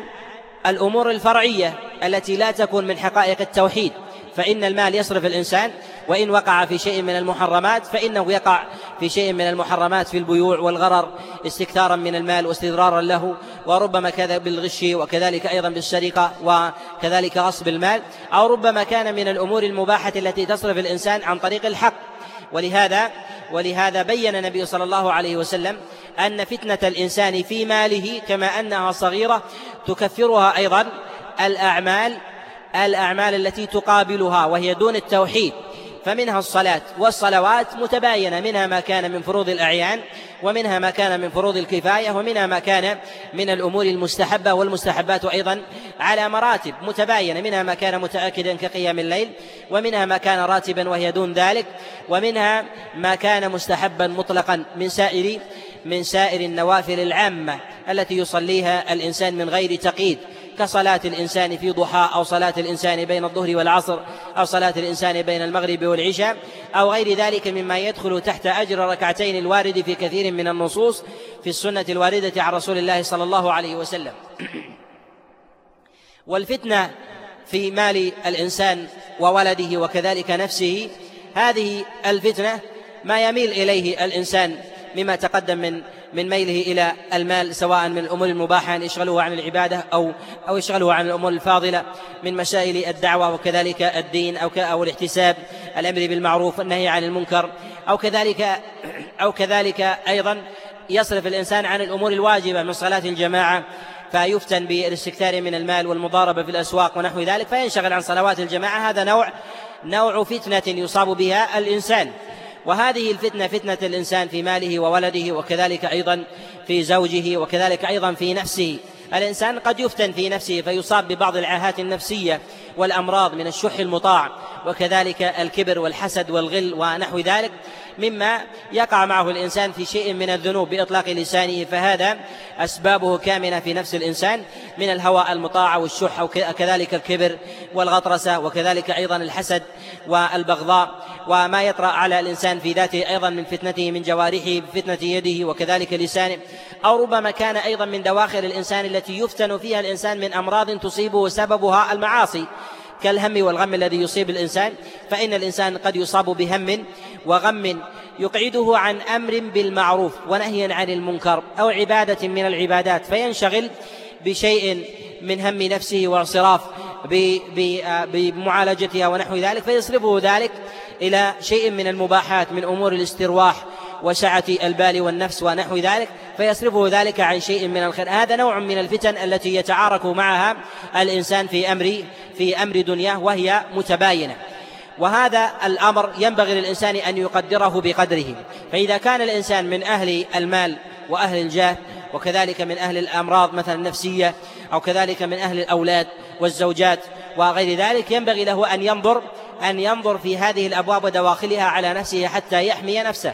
الأمور الفرعية التي لا تكون من حقائق التوحيد. فإن المال يصرف الإنسان وإن وقع في شيء من المحرمات فإنه يقع في شيء من المحرمات في البيوع والغرر استكثارا من المال واستدرارا له وربما كذا بالغش وكذلك أيضا بالسرقة وكذلك غصب المال أو ربما كان من الأمور المباحة التي تصرف الإنسان عن طريق الحق. ولهذا ولهذا بين النبي صلى الله عليه وسلم أن فتنة الإنسان في ماله كما أنها صغيرة تكفرها أيضا الأعمال الأعمال التي تقابلها وهي دون التوحيد فمنها الصلاة والصلوات متباينة منها ما كان من فروض الأعيان ومنها ما كان من فروض الكفاية ومنها ما كان من الأمور المستحبة والمستحبات أيضا على مراتب متباينة منها ما كان متأكدا كقيام الليل ومنها ما كان راتبا وهي دون ذلك ومنها ما كان مستحبا مطلقا من سائر من سائر النوافل العامة التي يصليها الإنسان من غير تقييد. كصلاة الإنسان في ضحى أو صلاة الإنسان بين الظهر والعصر أو صلاة الإنسان بين المغرب والعشاء أو غير ذلك مما يدخل تحت أجر ركعتين الوارد في كثير من النصوص في السنة الواردة عن رسول الله صلى الله عليه وسلم. والفتنة في مال الإنسان وولده وكذلك نفسه هذه الفتنة ما يميل إليه الإنسان مما تقدم من من ميله إلى المال سواء من الأمور المباحة أن يشغله عن العبادة أو أو يشغله عن الأمور الفاضلة من مسائل الدعوة وكذلك الدين أو أو الاحتساب الأمر بالمعروف والنهي عن المنكر أو كذلك أو كذلك أيضا يصرف الإنسان عن الأمور الواجبة من صلاة الجماعة فيفتن بالاستكثار من المال والمضاربة في الأسواق ونحو ذلك فينشغل عن صلوات الجماعة. هذا نوع نوع فتنة يصاب بها الإنسان. وهذه الفتنة فتنة الإنسان في ماله وولده وكذلك أيضا في زوجه وكذلك أيضا في نفسه. الإنسان قد يفتن في نفسه فيصاب ببعض العاهات النفسية والأمراض من الشح المطاع وكذلك الكبر والحسد والغل ونحو ذلك. مما يقع معه الإنسان في شيء من الذنوب بإطلاق لسانه فهذا أسبابه كامنة في نفس الإنسان من الهوى المطاع والشح وكذلك الكبر والغطرسة وكذلك أيضا الحسد والبغضاء وما يطرأ على الإنسان في ذاته أيضا من فتنته من جوارحه بفتنة يده وكذلك لسانه. أو ربما كان أيضا من دواخل الإنسان التي يفتن فيها الإنسان من أمراض تصيبه سببها المعاصي كالهم والغم الذي يصيب الإنسان. فإن الإنسان قد يصاب بهم وغم يقعده عن أمر بالمعروف ونهي عن المنكر أو عبادة من العبادات فينشغل بشيء من هم نفسه وانصراف بمعالجتها ونحو ذلك فيصرفه ذلك إلى شيء من المباحات من أمور الاسترواح وسعة البال والنفس ونحو ذلك فيصرفه ذلك عن شيء من الخير. هذا نوع من الفتن التي يتعارك معها الإنسان في أمر في أمر دنياه وهي متباينة. وهذا الأمر ينبغي للإنسان أن يقدره بقدره. فإذا كان الإنسان من أهل المال وأهل الجاه وكذلك من أهل الأمراض مثلا النفسية أو كذلك من أهل الأولاد والزوجات وغير ذلك ينبغي له أن ينظر أن ينظر في هذه الأبواب ودواخلها على نفسه حتى يحمي نفسه.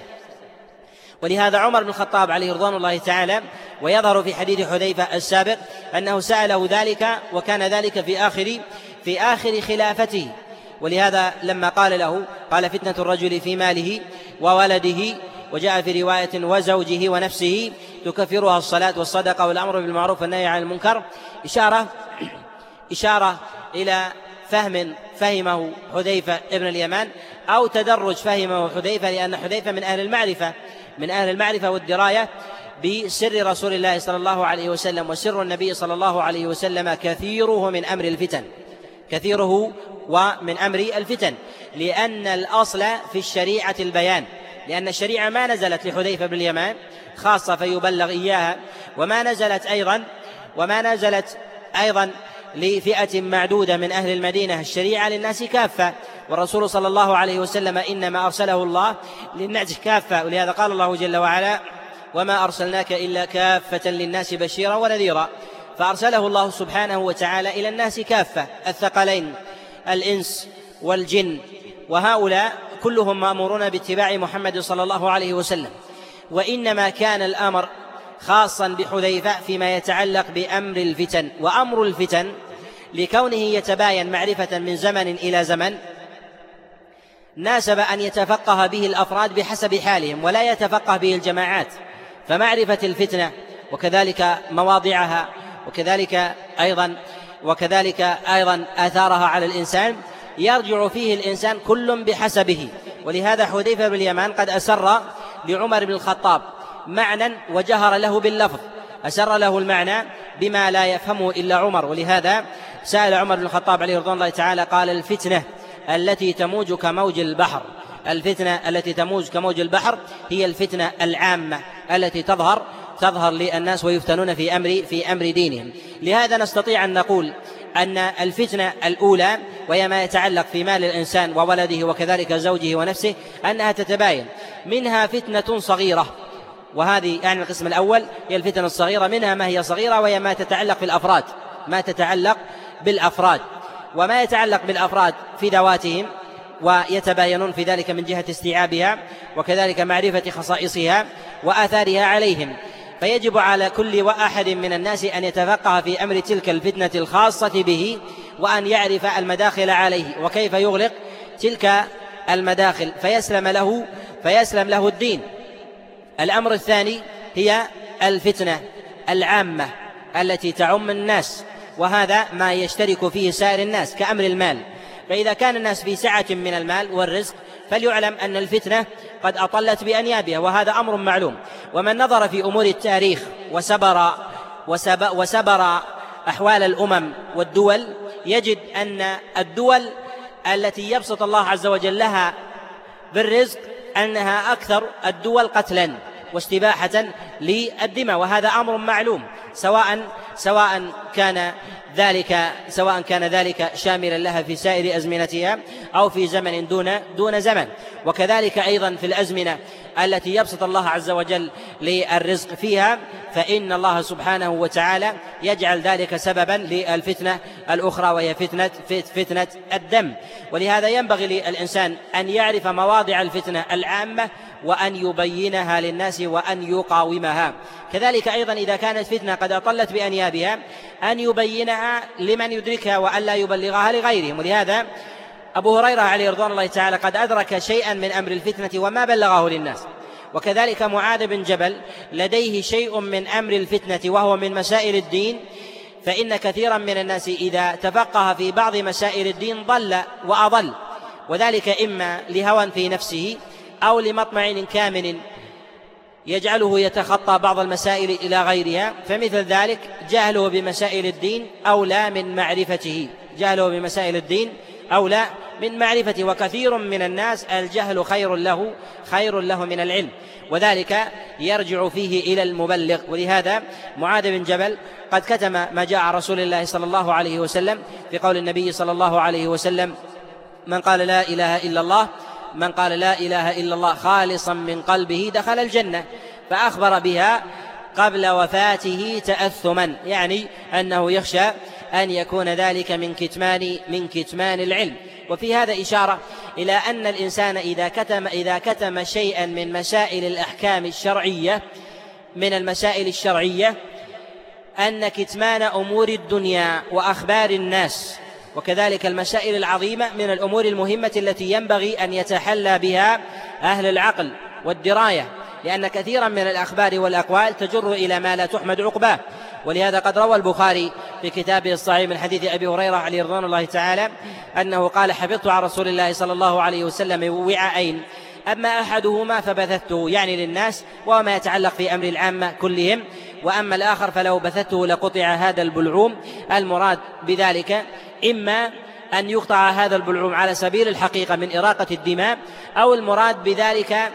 ولهذا عمر بن الخطاب عليه رضوان الله تعالى ويظهر في حديث حذيفة السابق أنه سأله ذلك وكان ذلك في آخر في آخر خلافته. ولهذا لما قال له قال فتنة الرجل في ماله وولده وجاء في رواية وزوجه ونفسه تكفرها الصلاة والصدقة والأمر بالمعروف والنهي عن المنكر إشارة إشارة إلى فهم فهمه حذيفة ابن اليمان أو تدرج فهمه حذيفة لأن حذيفة من أهل المعرفة من أهل المعرفة والدراية بسر رسول الله صلى الله عليه وسلم وسر النبي صلى الله عليه وسلم كثيره من أمر الفتن. كثيره ومن أمر الفتن لأن الأصل في الشريعة البيان لأن الشريعة ما نزلت لحذيفة بن اليمان خاصة فيبلغ إياها وما نزلت أيضا وما نزلت أيضا لفئة معدودة من أهل المدينة الشريعة للناس كافة والرسول صلى الله عليه وسلم إنما أرسله الله للناس كافة ولهذا قال الله جل وعلا وما أرسلناك إلا كافة للناس بشيرا ونذيرا. فأرسله الله سبحانه وتعالى إلى الناس كافة الثقلين الإنس والجن وهؤلاء كلهم مامورون باتباع محمد صلى الله عليه وسلم. وإنما كان الأمر خاصا بحذيفة فيما يتعلق بأمر الفتن وأمر الفتن لكونه يتباين معرفة من زمن إلى زمن ناسب أن يتفقه به الأفراد بحسب حالهم ولا يتفقه به الجماعات. فمعرفة الفتنة وكذلك مواضعها وكذلك أيضا وكذلك أيضا آثارها على الإنسان. يرجع فيه الإنسان كل بحسبه. ولهذا حذيفة بن اليمان قد أسر لعمر بن الخطاب معنى وجهر له باللفظ. أسر له المعنى بما لا يفهمه إلا عمر. ولهذا سأل عمر بن الخطاب عليه رضوان الله تعالى قال الفتنة التي تموج كموج البحر الفتنة التي تموج كموج البحر هي الفتنة العامة التي تظهر تظهر للناس ويفتنون في أمر في أمر دينهم. لهذا نستطيع أن نقول أن الفتنة الأولى وهي ما يتعلق في مال الإنسان وولده وكذلك زوجه ونفسه أنها تتباين. منها فتنة صغيرة. وهذه يعني القسم الأول هي الفتن الصغيرة. منها ما هي صغيرة؟ وهي ما تتعلق بالأفراد. ما تتعلق بالأفراد. وما يتعلق بالأفراد في ذواتهم ويتباينون في ذلك من جهة استيعابها وكذلك معرفة خصائصها وآثارها عليهم. فيجب على كل وأحد من الناس أن يتفقه في أمر تلك الفتنة الخاصة به وأن يعرف المداخل عليه وكيف يغلق تلك المداخل. فيسلم له فيسلم له الدين. الأمر الثاني هي الفتنة العامة التي تعم الناس وهذا ما يشترك فيه سائر الناس كأمر المال. فإذا كان الناس في سعة من المال والرزق فليعلم أن الفتنة قد أطلت بأنيابها وهذا أمر معلوم. ومن نظر في أمور التاريخ وسبر وسبر أحوال الأمم والدول يجد أن الدول التي يبسط الله عز وجل لها بالرزق أنها أكثر الدول قتلا. واستباحة للدماء وهذا أمر معلوم سواء سواء كان ذلك سواء كان ذلك شاملا لها في سائر أزمنتها أو في زمن دون دون زمن. وكذلك أيضا في الأزمنة التي يبسط الله عز وجل للرزق فيها فإن الله سبحانه وتعالى يجعل ذلك سببا للفتنة الأخرى وهي فتنة فتنة الدم. ولهذا ينبغي للإنسان أن يعرف مواضع الفتنة العامة وأن يبينها للناس وأن يقاومها. كذلك أيضا إذا كانت فتنة قد أطلت بأنيابها أن يبينها لمن يدركها وأن لا يبلغها لغيرهم. ولهذا أبو هريرة عليه رضوان الله تعالى قد أدرك شيئا من أمر الفتنة وما بلغه للناس. وكذلك معاذ بن جبل لديه شيء من أمر الفتنة وهو من مسائل الدين. فإن كثيرا من الناس إذا تفقه في بعض مسائل الدين ضل وأضل. وذلك إما لهوى في نفسه أو لمطمع كامن يجعله يتخطى بعض المسائل إلى غيرها فمثل ذلك جهله بمسائل الدين أولى من معرفته. جهله بمسائل الدين أولى من معرفته. وكثير من الناس الجهل خير له خير له من العلم. وذلك يرجع فيه إلى المبلغ. ولهذا معاذ بن جبل قد كتم ما جاء عن رسول الله صلى الله عليه وسلم في قول النبي صلى الله عليه وسلم من قال لا إله إلا الله من قال لا إله إلا الله خالصا من قلبه دخل الجنة فأخبر بها قبل وفاته تأثما يعني أنه يخشى أن يكون ذلك من كتمان من كتمان العلم. وفي هذا إشارة إلى أن الإنسان إذا كتم إذا كتم شيئا من مسائل الأحكام الشرعية من المسائل الشرعية أن كتمان أمور الدنيا وأخبار الناس وكذلك المسائل العظيمة من الأمور المهمة التي ينبغي أن يتحلى بها أهل العقل والدراية لأن كثيرا من الأخبار والأقوال تجر إلى ما لا تحمد عقباه. ولهذا قد روى البخاري في كتابه الصحيح من حديث أبي هريرة عليه رضوان الله تعالى أنه قال حفظت عن رسول الله صلى الله عليه وسلم وعاءين أما أحدهما فبثته يعني للناس وما يتعلق في أمر العامة كلهم وأما الآخر فلو بثته لقطع هذا البلعوم المراد بذلك إما أن يقطع هذا البلعوم على سبيل الحقيقة من إراقة الدماء أو المراد بذلك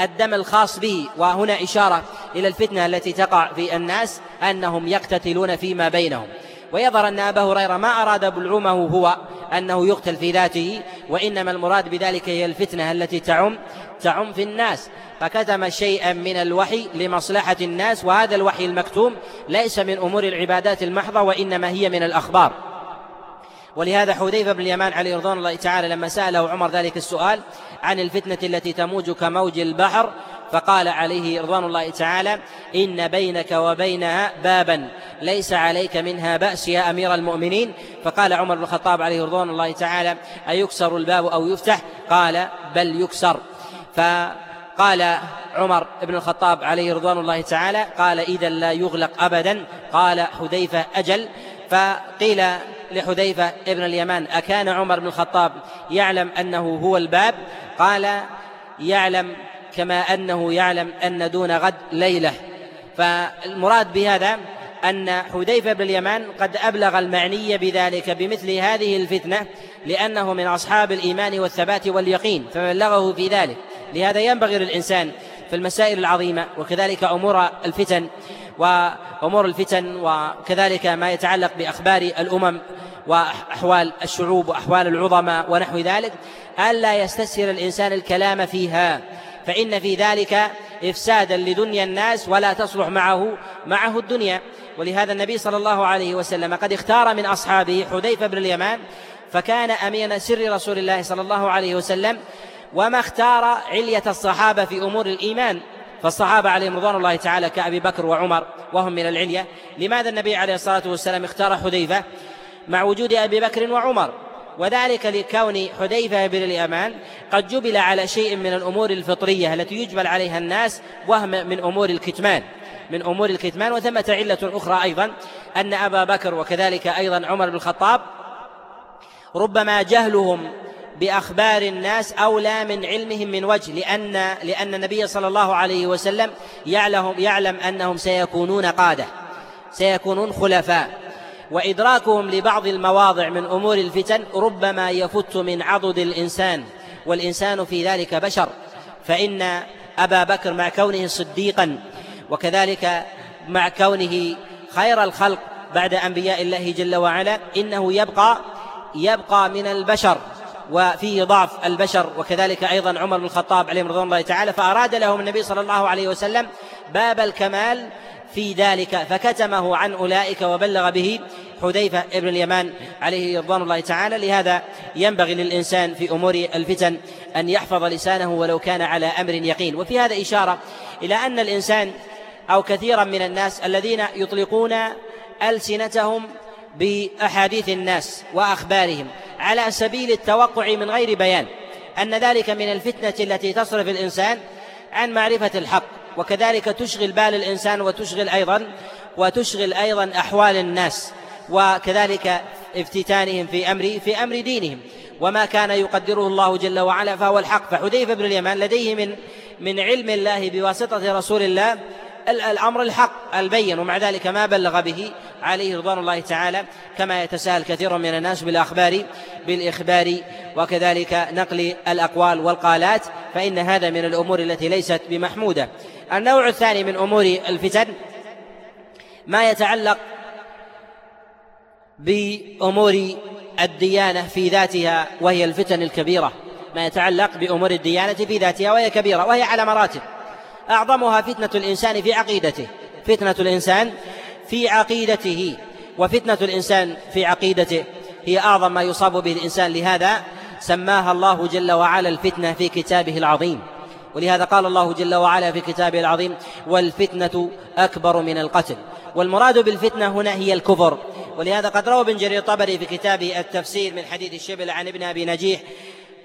الدم الخاص به. وهنا إشارة إلى الفتنة التي تقع في الناس أنهم يقتتلون فيما بينهم. ويظهر أن أبا هريرة ما أراد بلعومه هو أنه يقتل في ذاته وإنما المراد بذلك هي الفتنة التي تعم تعم في الناس. فكتم شيئا من الوحي لمصلحة الناس وهذا الوحي المكتوم ليس من أمور العبادات المحضة وإنما هي من الأخبار. ولهذا حذيفة بن اليمان عليه رضوان الله تعالى لما سأله عمر ذلك السؤال عن الفتنة التي تموج كموج البحر فقال عليه رضوان الله تعالى إن بينك وبينها بابا ليس عليك منها بأس يا أمير المؤمنين. فقال عمر بن الخطاب عليه رضوان الله تعالى أيكسر الباب أو يفتح؟ قال بل يكسر. فقال عمر بن الخطاب عليه رضوان الله تعالى قال إذا لا يغلق أبدا. قال حذيفة أجل. فقيل لحذيفة ابن اليمان أكان عمر بن الخطاب يعلم أنه هو الباب؟ قال يعلم كما أنه يعلم أن دون غد ليلة. فالمراد بهذا أن حذيفة بن اليمان قد أبلغ المعني بذلك بمثل هذه الفتنة لأنه من أصحاب الإيمان والثبات واليقين فبلغه في ذلك. لهذا ينبغي للإنسان في المسائل العظيمة وكذلك أمور الفتن وأمور الفتن وكذلك ما يتعلق بأخبار الأمم وأحوال الشعوب وأحوال العظماء ونحو ذلك ألا يستسهل الإنسان الكلام فيها. فإن في ذلك إفسادا لدنيا الناس ولا تصلح معه معه الدنيا. ولهذا النبي صلى الله عليه وسلم قد اختار من أصحابه حذيفة بن اليمان فكان أمين سر رسول الله صلى الله عليه وسلم وما اختار علية الصحابة في أمور الإيمان. فالصحابة عليهم رضوان الله تعالى كأبي بكر وعمر وهم من العلية لماذا النبي عليه الصلاة والسلام اختار حذيفة مع وجود أبي بكر وعمر؟ وذلك لكون حذيفة بن اليمان قد جبل على شيء من الأمور الفطرية التي يجبل عليها الناس وهم من أمور الكتمان. من أمور الكتمان وثمة علة أخرى أيضا أن أبا بكر وكذلك أيضا عمر بن الخطاب ربما جهلهم بأخبار الناس اولى من علمهم من وجه لأن لأن النبي صلى الله عليه وسلم يعلم يعلم أنهم سيكونون قادة سيكونون خلفاء. وإدراكهم لبعض المواضع من أمور الفتن ربما يفت من عضد الإنسان والإنسان في ذلك بشر. فإن أبا بكر مع كونه صديقا وكذلك مع كونه خير الخلق بعد أنبياء الله جل وعلا إنه يبقى يبقى من البشر. وفيه ضعف البشر وكذلك أيضا عمر بن الخطاب عليه رضوان الله تعالى فأراد لهم النبي صلى الله عليه وسلم باب الكمال في ذلك فكتمه عن أولئك وبلغ به حذيفة ابن اليمان عليه رضوان الله تعالى. لهذا ينبغي للإنسان في أمور الفتن أن يحفظ لسانه ولو كان على أمر يقين. وفي هذا إشارة إلى أن الإنسان أو كثيرا من الناس الذين يطلقون ألسنتهم بأحاديث الناس وأخبارهم على سبيل التوقع من غير بيان أن ذلك من الفتنة التي تصرف الإنسان عن معرفة الحق وكذلك تشغل بال الإنسان وتشغل أيضا وتشغل أيضا أحوال الناس وكذلك افتتانهم في أمر في أمر دينهم. وما كان يقدره الله جل وعلا فهو الحق. فحذيفة بن اليمان لديه من من علم الله بواسطة رسول الله الأمر الحق البين ومع ذلك ما بلغ به عليه رضوان الله تعالى كما يتساهل كثير من الناس بالأخبار بالإخبار وكذلك نقل الأقوال والقالات فإن هذا من الأمور التي ليست بمحمودة. النوع الثاني من أمور الفتن ما يتعلق بأمور الديانة في ذاتها وهي الفتن الكبيرة. ما يتعلق بأمور الديانة في ذاتها وهي كبيرة وهي على مراتب. أعظمها فتنة الإنسان في عقيدته. فتنة الإنسان في عقيدته. وفتنة الإنسان في عقيدته هي أعظم ما يصاب به الإنسان. لهذا سماها الله جل وعلا الفتنة في كتابه العظيم. ولهذا قال الله جل وعلا في كتابه العظيم والفتنة أكبر من القتل. والمراد بالفتنة هنا هي الكفر. ولهذا قد روى ابن جرير الطبري في كتابه التفسير من حديث الشبل عن ابن أبي نجيح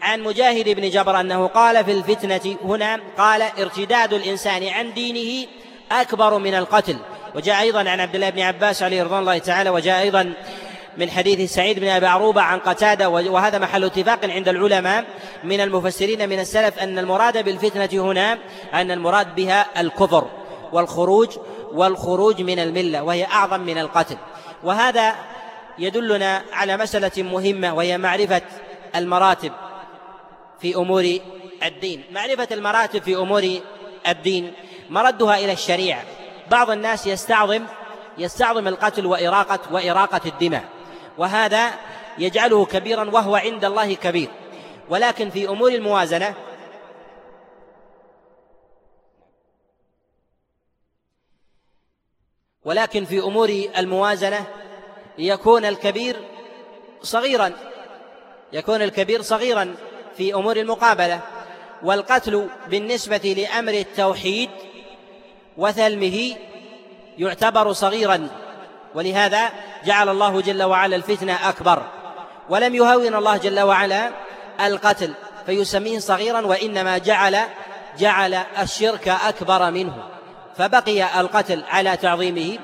عن مجاهد بن جبر أنه قال في الفتنة هنا قال ارتداد الإنسان عن دينه أكبر من القتل. وجاء أيضا عن عبد الله بن عباس عليه رضوان الله تعالى وجاء أيضا من حديث سعيد بن أبي عروبة عن قتادة وهذا محل اتفاق عند العلماء. من المفسرين من السلف أن المراد بالفتنة هنا أن المراد بها الكفر والخروج والخروج من الملة وهي أعظم من القتل. وهذا يدلنا على مسألة مهمة وهي معرفة المراتب. في أمور الدين. معرفه المراتب في أمور الدين. مردها إلى الشريعه بعض الناس يستعظم يستعظم القتل وإراقة وإراقة الدماء. وهذا يجعله كبيرا وهو عند الله كبير. ولكن في أمور الموازنة ولكن في أمور الموازنة يكون الكبير صغيرا. يكون الكبير صغيرا. في أمور المقابلة والقتل بالنسبة لأمر التوحيد وثلمه يعتبر صغيرا ولهذا جعل الله جل وعلا الفتنة أكبر. ولم يهون الله جل وعلا القتل فيسميه صغيرا وإنما جعل جعل الشرك أكبر منه. فبقي القتل على تعظيمه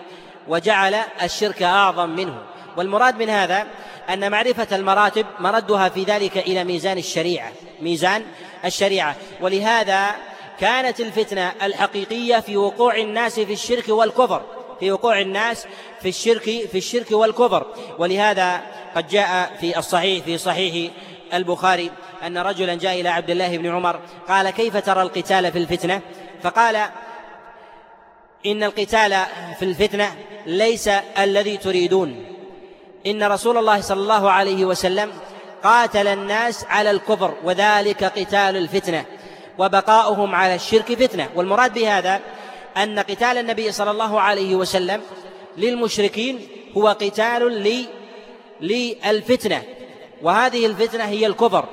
وجعل الشرك أعظم منه. والمراد من هذا أن معرفة المراتب مردها في ذلك إلى ميزان الشريعة ميزان الشريعة. ولهذا كانت الفتنة الحقيقية في وقوع الناس في الشرك والكفر في وقوع الناس في الشرك في الشرك والكفر. ولهذا قد جاء في الصحيح في صحيح البخاري أن رجلا جاء إلى عبد الله بن عمر قال كيف ترى القتال في الفتنة؟ فقال إن القتال في الفتنة ليس الذي تريدون. إن رسول الله صلى الله عليه وسلم قاتل الناس على الكفر وذلك قتال الفتنة وبقاؤهم على الشرك فتنة. والمراد بهذا أن قتال النبي صلى الله عليه وسلم للمشركين هو قتال للفتنة وهذه الفتنة هي الكفر.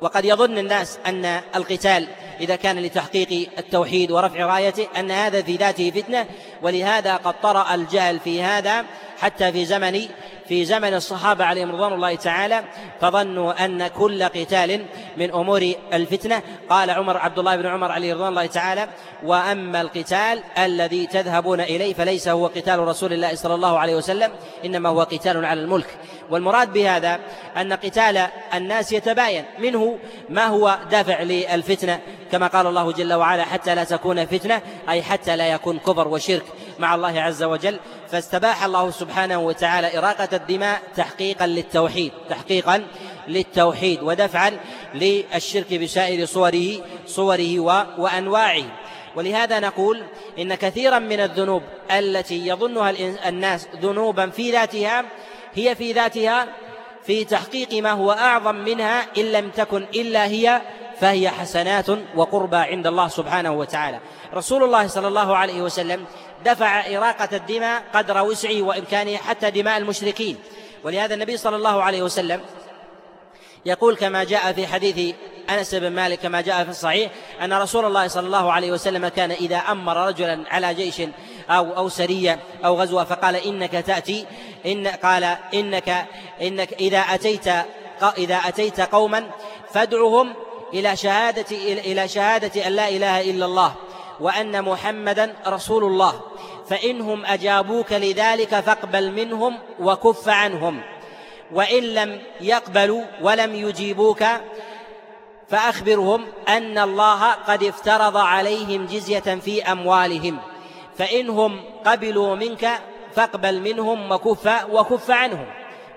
وقد يظن الناس أن القتال إذا كان لتحقيق التوحيد ورفع رايته أن هذا في ذاته فتنة ولهذا قد طرأ الجهل في هذا حتى في زمن في زمن الصحابة عليهم رضوان الله تعالى فظنوا أن كل قتال من أمور الفتنة. قال عمر عبد الله بن عمر عليه رضوان الله تعالى وأما القتال الذي تذهبون إليه فليس هو قتال رسول الله صلى الله عليه وسلم إنما هو قتال على الملك. والمراد بهذا أن قتال الناس يتباين منه ما هو دافع للفتنة كما قال الله جل وعلا حتى لا تكون فتنة أي حتى لا يكون كفر وشرك مع الله عز وجل فاستباح الله سبحانه وتعالى إراقة الدماء تحقيقا للتوحيد تحقيقا للتوحيد ودفعا للشرك بسائر صوره صوره وأنواعه. ولهذا نقول إن كثيرا من الذنوب التي يظنها الناس ذنوبا في ذاتها هي في ذاتها في تحقيق ما هو أعظم منها إن لم تكن إلا هي فهي حسنات وقربى عند الله سبحانه وتعالى. رسول الله صلى الله عليه وسلم دفع إراقة الدماء قدر وسعه وإمكانه حتى دماء المشركين. ولهذا النبي صلى الله عليه وسلم يقول كما جاء في حديث أنس بن مالك كما جاء في الصحيح أن رسول الله صلى الله عليه وسلم كان إذا أمر رجلا على جيش أو أو سريه أو غزوة فقال إنك تأتي ان قال انك إنك إذا أتيت إذا أتيت قوما فادعهم إلى شهاده إلى شهادة أن لا إله إلا الله وأن محمدا رسول الله فإنهم أجابوك لذلك فاقبل منهم وكف عنهم وإن لم يقبلوا ولم يجيبوك فأخبرهم أن الله قد افترض عليهم جزية في أموالهم. فإنهم قبلوا منك فاقبل منهم وكف وكف عنهم.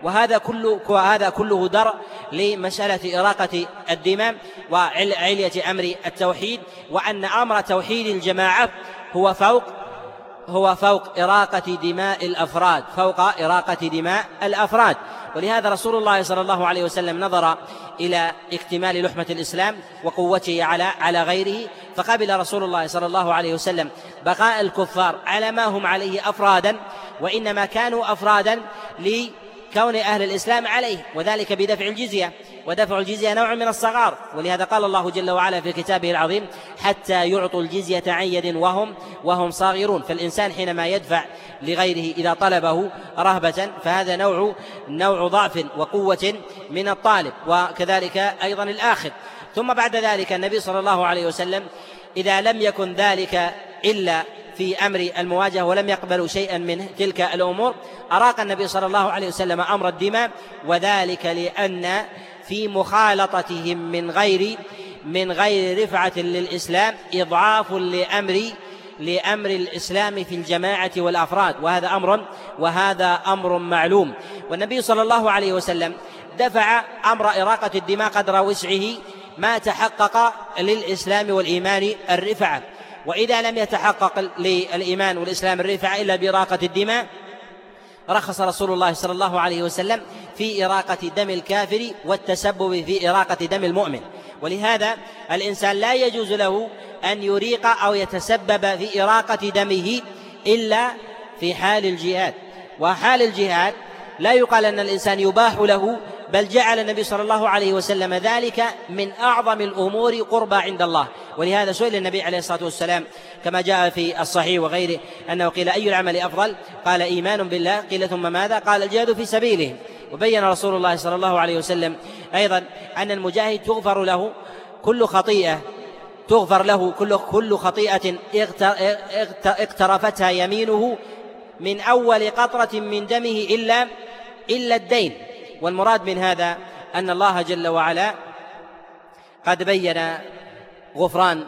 وهذا كله وهذا كله درء لمسألة إراقة الدماء وعلية أمر التوحيد وأن أمر توحيد الجماعة هو فوق هو فوق إراقة دماء الأفراد فوق إراقة دماء الأفراد. ولهذا رسول الله صلى الله عليه وسلم نظر إلى اكتمال لحمة الإسلام وقوته على على غيره فقبل رسول الله صلى الله عليه وسلم بقاء الكفار على ما هم عليه أفرادا وإنما كانوا أفرادا كون أهل الإسلام عليه وذلك بدفع الجزية ودفع الجزية نوع من الصغار ولهذا قال الله جل وعلا في كتابه العظيم حتى يعطوا الجزية عن يد وهم وهم صاغرون فالإنسان حينما يدفع لغيره إذا طلبه رهبة فهذا نوع نوع ضعف وقوة من الطالب وكذلك أيضا الآخر. ثم بعد ذلك النبي صلى الله عليه وسلم إذا لم يكن ذلك إلا في أمر المواجهة ولم يقبلوا شيئا من تلك الأمور أراق النبي صلى الله عليه وسلم أمر الدماء وذلك لأن في مخالطتهم من غير من غير رفعة للإسلام إضعاف لأمر لأمر الإسلام في الجماعة والأفراد وهذا أمر وهذا أمر معلوم. والنبي صلى الله عليه وسلم دفع أمر إراقة الدماء قدر وسعه ما تحقق للإسلام والإيمان الرفعة. وإذا لم يتحقق للإيمان والإسلام الرفعة إلا بإراقة الدماء رخص رسول الله صلى الله عليه وسلم في إراقة دم الكافر والتسبب في إراقة دم المؤمن. ولهذا الإنسان لا يجوز له أن يريق أو يتسبب في إراقة دمه إلا في حال الجهاد. وحال الجهاد لا يقال أن الإنسان يباح له بل جعل النبي صلى الله عليه وسلم ذلك من أعظم الأمور قربى عند الله. ولهذا سئل النبي عليه الصلاة والسلام كما جاء في الصحيح وغيره أنه قيل أي العمل أفضل؟ قال إيمان بالله. قيل ثم ماذا؟ قال الجهاد في سبيله. وبين رسول الله صلى الله عليه وسلم أيضا أن المجاهد تغفر له كل خطيئة تغفر له كل كل خطيئة اقترفتها يمينه من أول قطرة من دمه إلا إلا الدين. والمراد من هذا أن الله جل وعلا قد بين غفران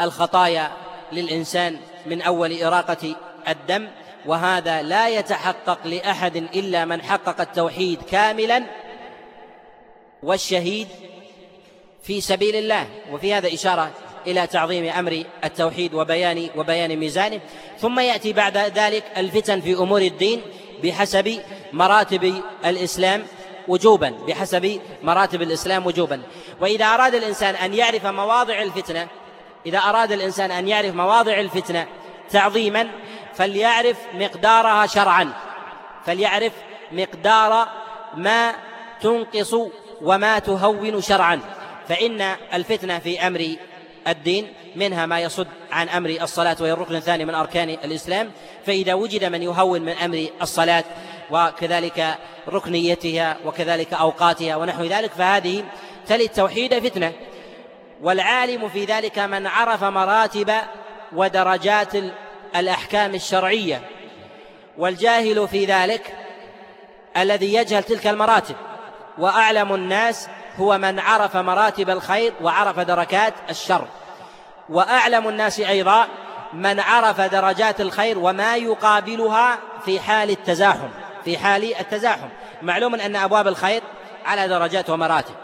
الخطايا للإنسان من أول إراقة الدم وهذا لا يتحقق لأحد إلا من حقق التوحيد كاملا والشهيد في سبيل الله. وفي هذا إشارة إلى تعظيم أمر التوحيد وبيان وبيان ميزانه. ثم يأتي بعد ذلك الفتن في أمور الدين بحسب مراتب الإسلام وجوبا. بحسب مراتب الإسلام وجوبا. وإذا أراد الإنسان أن يعرف مواضع الفتنة إذا أراد الإنسان أن يعرف مواضع الفتنة تعظيما فليعرف مقدارها شرعا. فليعرف مقدار ما تنقص وما تهون شرعا. فإن الفتنة في أمر الدين منها ما يصد عن أمر الصلاة وهي الركن الثاني من أركان الإسلام. فإذا وجد من يهون من أمر الصلاة وكذلك ركنيتها وكذلك أوقاتها ونحو ذلك فهذه تلي التوحيد فتنة. والعالم في ذلك من عرف مراتب ودرجات الأحكام الشرعية والجاهل في ذلك الذي يجهل تلك المراتب. وأعلم الناس هو من عرف مراتب الخير وعرف دركات الشر. وأعلم الناس أيضا من عرف درجات الخير وما يقابلها في حال التزاحم في حال التزاحم. معلوم أن أبواب الخير على درجات ومراتب.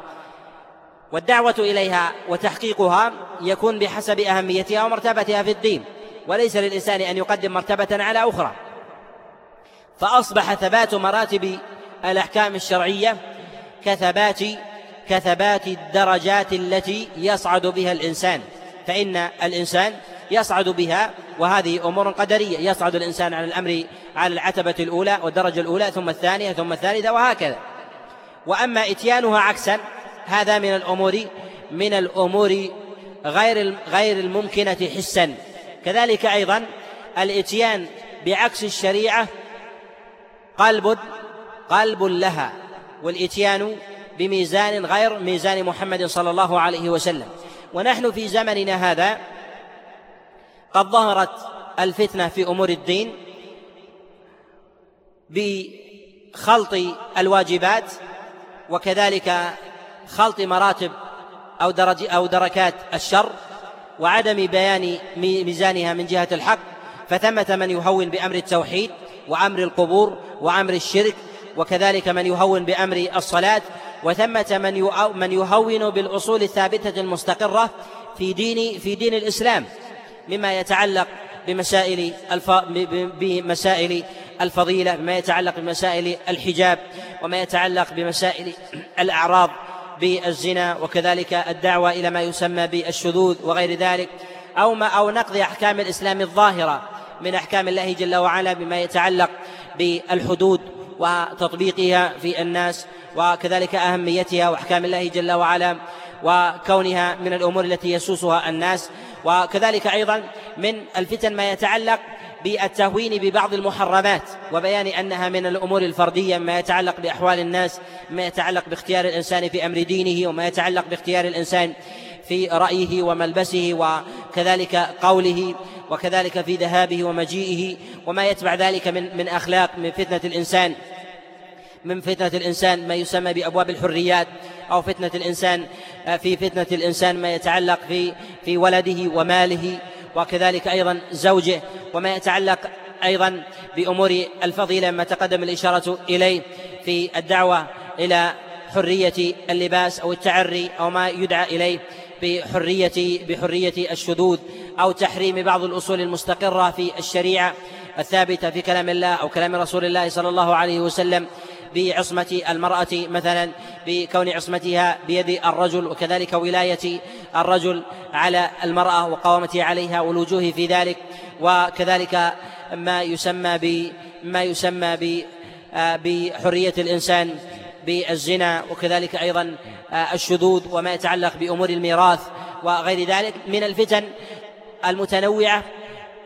والدعوة إليها وتحقيقها يكون بحسب أهميتها ومرتبتها في الدين. وليس للإنسان أن يقدم مرتبة على أخرى. فأصبح ثبات مراتب الأحكام الشرعية كثبات كثبات الدرجات التي يصعد بها الإنسان. فإن الإنسان يصعد بها وهذه أمور قدرية يصعد الإنسان على الأمر على العتبة الأولى والدرجة الأولى ثم الثانية ثم الثالثة وهكذا. وأما إتيانها عكسا هذا من الأمور من الأمور غير غير الممكنة حسا. كذلك أيضا الإتيان بعكس الشريعة قلب قلب لها والإتيان بميزان غير ميزان محمد صلى الله عليه وسلم. ونحن في زمننا هذا قد ظهرت الفتنة في أمور الدين بخلط الواجبات وكذلك خلط مراتب أو درج أو دركات الشر. وعدم بيان ميزانها من جهة الحق فثمة من يهون بأمر التوحيد وأمر القبور وأمر الشرك وكذلك من يهون بأمر الصلاة وثمة من من يهون بالأصول الثابتة المستقرة في دين في دين الإسلام مما يتعلق بمسائل الف... بمسائل الفضيلة بما يتعلق بمسائل الحجاب وما يتعلق بمسائل الأعراض. بالزنا وكذلك الدعوة إلى ما يسمى بالشذوذ وغير ذلك أو ما أو نقض أحكام الإسلام الظاهرة من أحكام الله جل وعلا بما يتعلق بالحدود وتطبيقها في الناس وكذلك أهميتها وأحكام الله جل وعلا وكونها من الأمور التي يسوسها الناس وكذلك أيضا من الفتن ما يتعلق بالتهوين ببعض المحرمات وبيان أنها من الأمور الفردية ما يتعلق بأحوال الناس ما يتعلق باختيار الإنسان في أمر دينه وما يتعلق باختيار الإنسان في رأيه وملبسه وكذلك قوله وكذلك في ذهابه ومجيئه وما يتبع ذلك من من أخلاق من فتنة الإنسان. من فتنة الإنسان ما يسمى بأبواب الحريات أو فتنة الإنسان آه، في فتنة الإنسان ما يتعلق في في ولده وماله. وكذلك أيضا زوجه وما يتعلق أيضا بأمور الفضيلة ما تقدم الإشارة إليه في الدعوة إلى حرية اللباس أو التعري أو ما يدعى إليه بحرية بحرية الشذوذ أو تحريم بعض الأصول المستقرة في الشريعة الثابتة في كلام الله أو كلام رسول الله صلى الله عليه وسلم. بعصمة المرأة مثلا بكون عصمتها بيد الرجل وكذلك ولاية الرجل على المرأة وقوامته عليها والوجوه في ذلك. وكذلك ما يسمى ب ما يسمى ب آه، بحرية الإنسان بالزنا وكذلك أيضا آه، الشذوذ وما يتعلق بأمور الميراث وغير ذلك من الفتن المتنوعة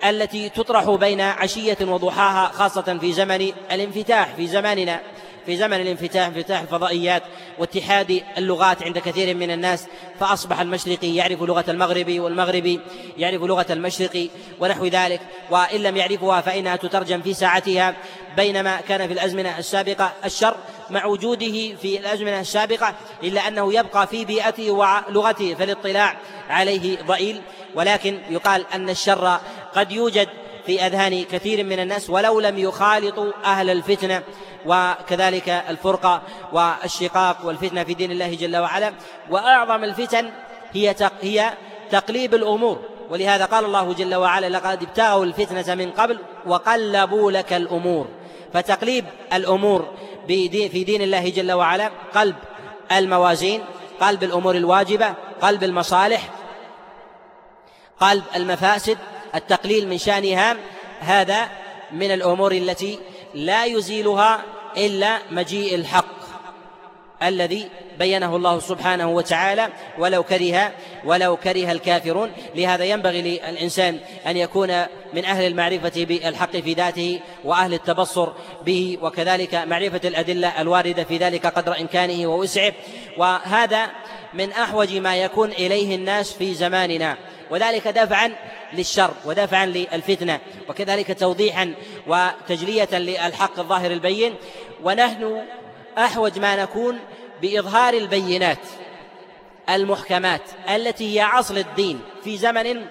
التي تطرح بين عشية وضحاها خاصة في زمن الانفتاح في زماننا. في زمن الانفتاح انفتاح الفضائيات واتحاد اللغات عند كثير من الناس فأصبح المشرقي يعرف لغة المغربي والمغربي يعرف لغة المشرقي ونحو ذلك. وإن لم يعرفها فإنها تترجم في ساعتها بينما كان في الأزمنة السابقة الشر مع وجوده في الأزمنة السابقة إلا أنه يبقى في بيئته ولغته فالاطلاع عليه ضئيل. ولكن يقال أن الشر قد يوجد في أذهان كثير من الناس ولو لم يخالطوا أهل الفتنة وكذلك الفرقة والشقاق والفتنة في دين الله جل وعلا. وأعظم الفتن هي هي تقليب الأمور. ولهذا قال الله جل وعلا لقد ابتغوا الفتنة من قبل وقلبوا لك الأمور. فتقليب الأمور في دين الله جل وعلا قلب الموازين قلب الأمور الواجبة قلب المصالح قلب المفاسد التقليل من شأنها. هذا من الأمور التي لا يزيلها إلا مجيء الحق الذي بينه الله سبحانه وتعالى ولو كره ولو كره الكافرون. لهذا ينبغي للإنسان أن يكون من أهل المعرفة بالحق في ذاته وأهل التبصر به وكذلك معرفة الأدلة الواردة في ذلك قدر إمكانه ووسعه. وهذا من أحوج ما يكون إليه الناس في زماننا. وذلك دفعا للشر ودفعا للفتنة وكذلك توضيحا وتجلية للحق الظاهر البين ونحن أحوج ما نكون بإظهار البينات المحكمات التي هي أصل الدين في زمن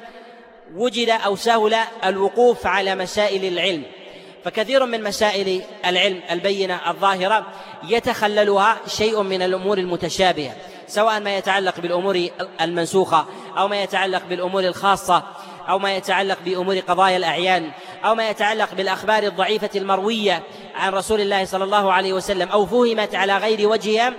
وجد أو سهل الوقوف على مسائل العلم. فكثير من مسائل العلم البينة الظاهرة يتخللها شيء من الأمور المتشابهة. سواء ما يتعلق بالأمور المنسوخة أو ما يتعلق بالأمور الخاصة أو ما يتعلق بأمور قضايا الأعيان أو ما يتعلق بالأخبار الضعيفة المروية عن رسول الله صلى الله عليه وسلم أو فهمت على غير وجهها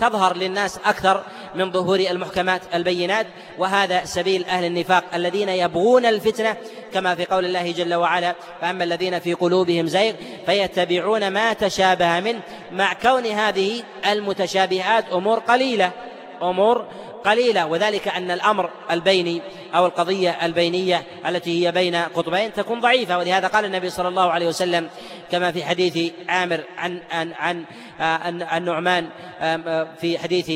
تظهر للناس أكثر من ظهور المحكمات البينات. وهذا سبيل أهل النفاق الذين يبغون الفتنة كما في قول الله جل وعلا فأما الذين في قلوبهم زيغ فيتبعون ما تشابه منه مع كون هذه المتشابهات أمور قليلة. أمور قليلة وذلك أن الأمر البيني أو القضية البينية التي هي بين قطبين تكون ضعيفة. ولهذا قال النبي صلى الله عليه وسلم كما في حديث عامر عن عن عن آه، النعمان آه، في حديث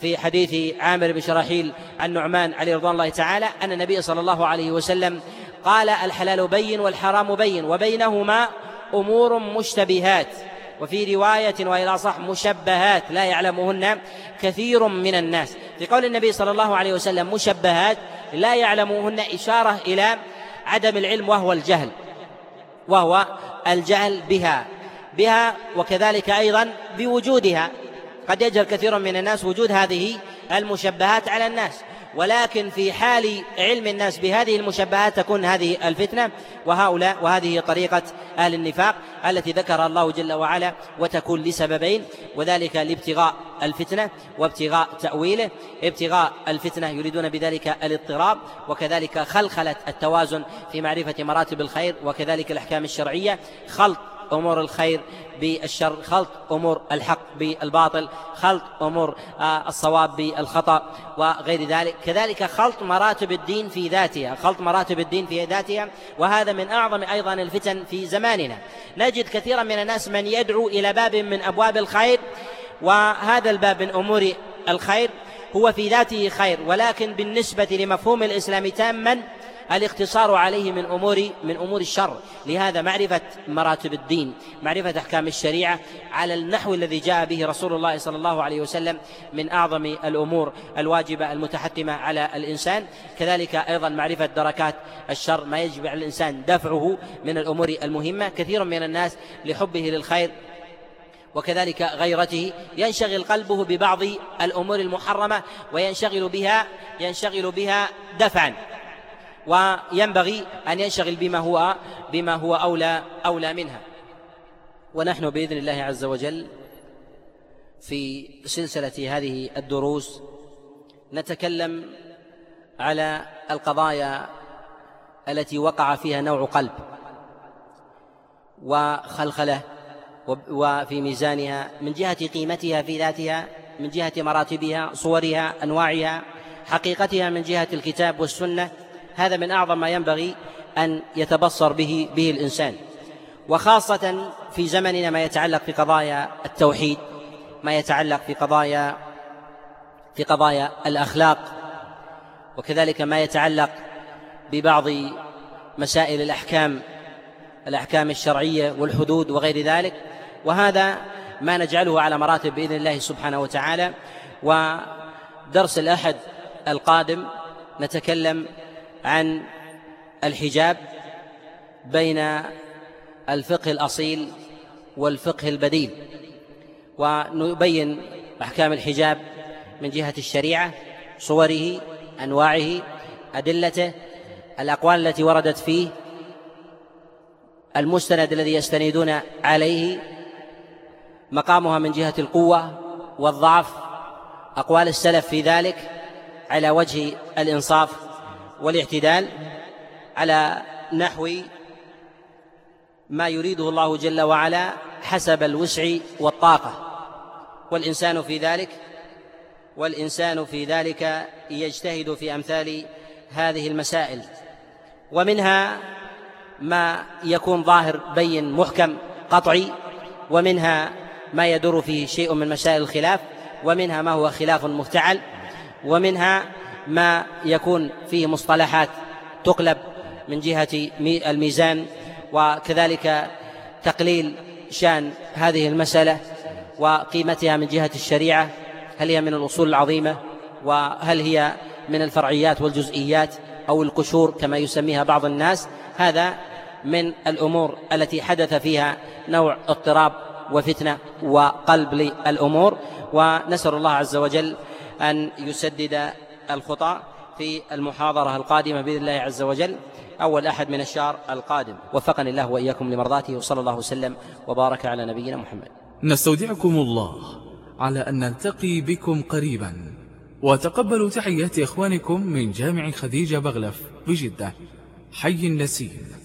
في حديث عامر بن شراحيل عن نعمان عليه رضوان الله تعالى أن النبي صلى الله عليه وسلم قال الحلال بين والحرام بين وبينهما أمور مشتبهات. وفي رواية وإلى صح مشبهات لا يعلمهن كثير من الناس. في قول النبي صلى الله عليه وسلم مشبهات لا يعلمهن إشارة إلى عدم العلم وهو الجهل وهو الجهل بها بها وكذلك أيضا بوجودها. قد يجهل كثير من الناس وجود هذه المشبهات على الناس. ولكن في حال علم الناس بهذه المشبهات تكون هذه الفتنة وهؤلاء وهذه طريقة أهل النفاق التي ذكرها الله جل وعلا وتكون لسببين وذلك لابتغاء الفتنة وابتغاء تأويله. ابتغاء الفتنة يريدون بذلك الاضطراب وكذلك خلخلة التوازن في معرفة مراتب الخير وكذلك الأحكام الشرعية. خلط أمور الخير بالشر خلط أمور الحق بالباطل خلط أمور آه، الصواب بالخطأ وغير ذلك. كذلك خلط مراتب الدين في ذاتها خلط مراتب الدين في ذاتها وهذا من أعظم أيضا الفتن في زماننا. نجد كثيرا من الناس من يدعو إلى باب من أبواب الخير وهذا الباب من أمور الخير هو في ذاته خير ولكن بالنسبة لمفهوم الإسلام تاما الاقتصار عليه من أمور من أمور الشر. لهذا معرفة مراتب الدين معرفة أحكام الشريعة على النحو الذي جاء به رسول الله صلى الله عليه وسلم من أعظم الأمور الواجبة المتحتمة على الإنسان. كذلك أيضا معرفة دركات الشر ما يجب على الإنسان دفعه من الأمور المهمة. كثير من الناس لحبه للخير وكذلك غيرته. ينشغل قلبه ببعض الأمور المحرمة وينشغل بها ينشغل بها دفعا. وينبغي أن ينشغل بما هو بما هو أولى أولى منها. ونحن بإذن الله عز وجل في سلسلة هذه الدروس نتكلم على القضايا التي وقع فيها نوع قلب وخلخلة وفي ميزانها من جهة قيمتها في ذاتها من جهة مراتبها صورها أنواعها حقيقتها من جهة الكتاب والسنة هذا من أعظم ما ينبغي أن يتبصر به به الإنسان. وخاصة في زمننا ما يتعلق في قضايا التوحيد ما يتعلق في قضايا في قضايا الأخلاق وكذلك ما يتعلق ببعض مسائل الأحكام الأحكام الشرعية والحدود وغير ذلك. وهذا ما نجعله على مراتب بإذن الله سبحانه وتعالى. ودرس الأحد القادم نتكلم عن الحجاب بين الفقه الأصيل والفقه البديل. ونبين أحكام الحجاب من جهة الشريعة صوره أنواعه أدلته الأقوال التي وردت فيه المستند الذي يستندون عليه مقامها من جهة القوة والضعف أقوال السلف في ذلك على وجه الإنصاف والاعتدال على نحو ما يريده الله جل وعلا حسب الوسع والطاقة. والإنسان في ذلك والإنسان في ذلك يجتهد في أمثال هذه المسائل. ومنها ما يكون ظاهر بين محكم قطعي. ومنها ما يدور فيه شيء من مسائل الخلاف. ومنها ما هو خلاف مفتعل. ومنها ما يكون فيه مصطلحات تقلب من جهة الميزان وكذلك تقليل شأن هذه المسألة وقيمتها من جهة الشريعة هل هي من الأصول العظيمة وهل هي من الفرعيات والجزئيات أو القشور كما يسميها بعض الناس؟ هذا من الأمور التي حدث فيها نوع اضطراب وفتنة وقلب للأمور ونسأل الله عز وجل أن يسدد الخطأ في المحاضرة القادمة بإذن الله عز وجل. أول أحد من الشهر القادم. وفقني الله وإياكم لمرضاته وصلى الله وسلم وبارك على نبينا محمد. نستودعكم الله على أن نلتقي بكم قريبا. وتقبلوا تحيات إخوانكم من جامع خديجة بغلف بجدة حي النسيم.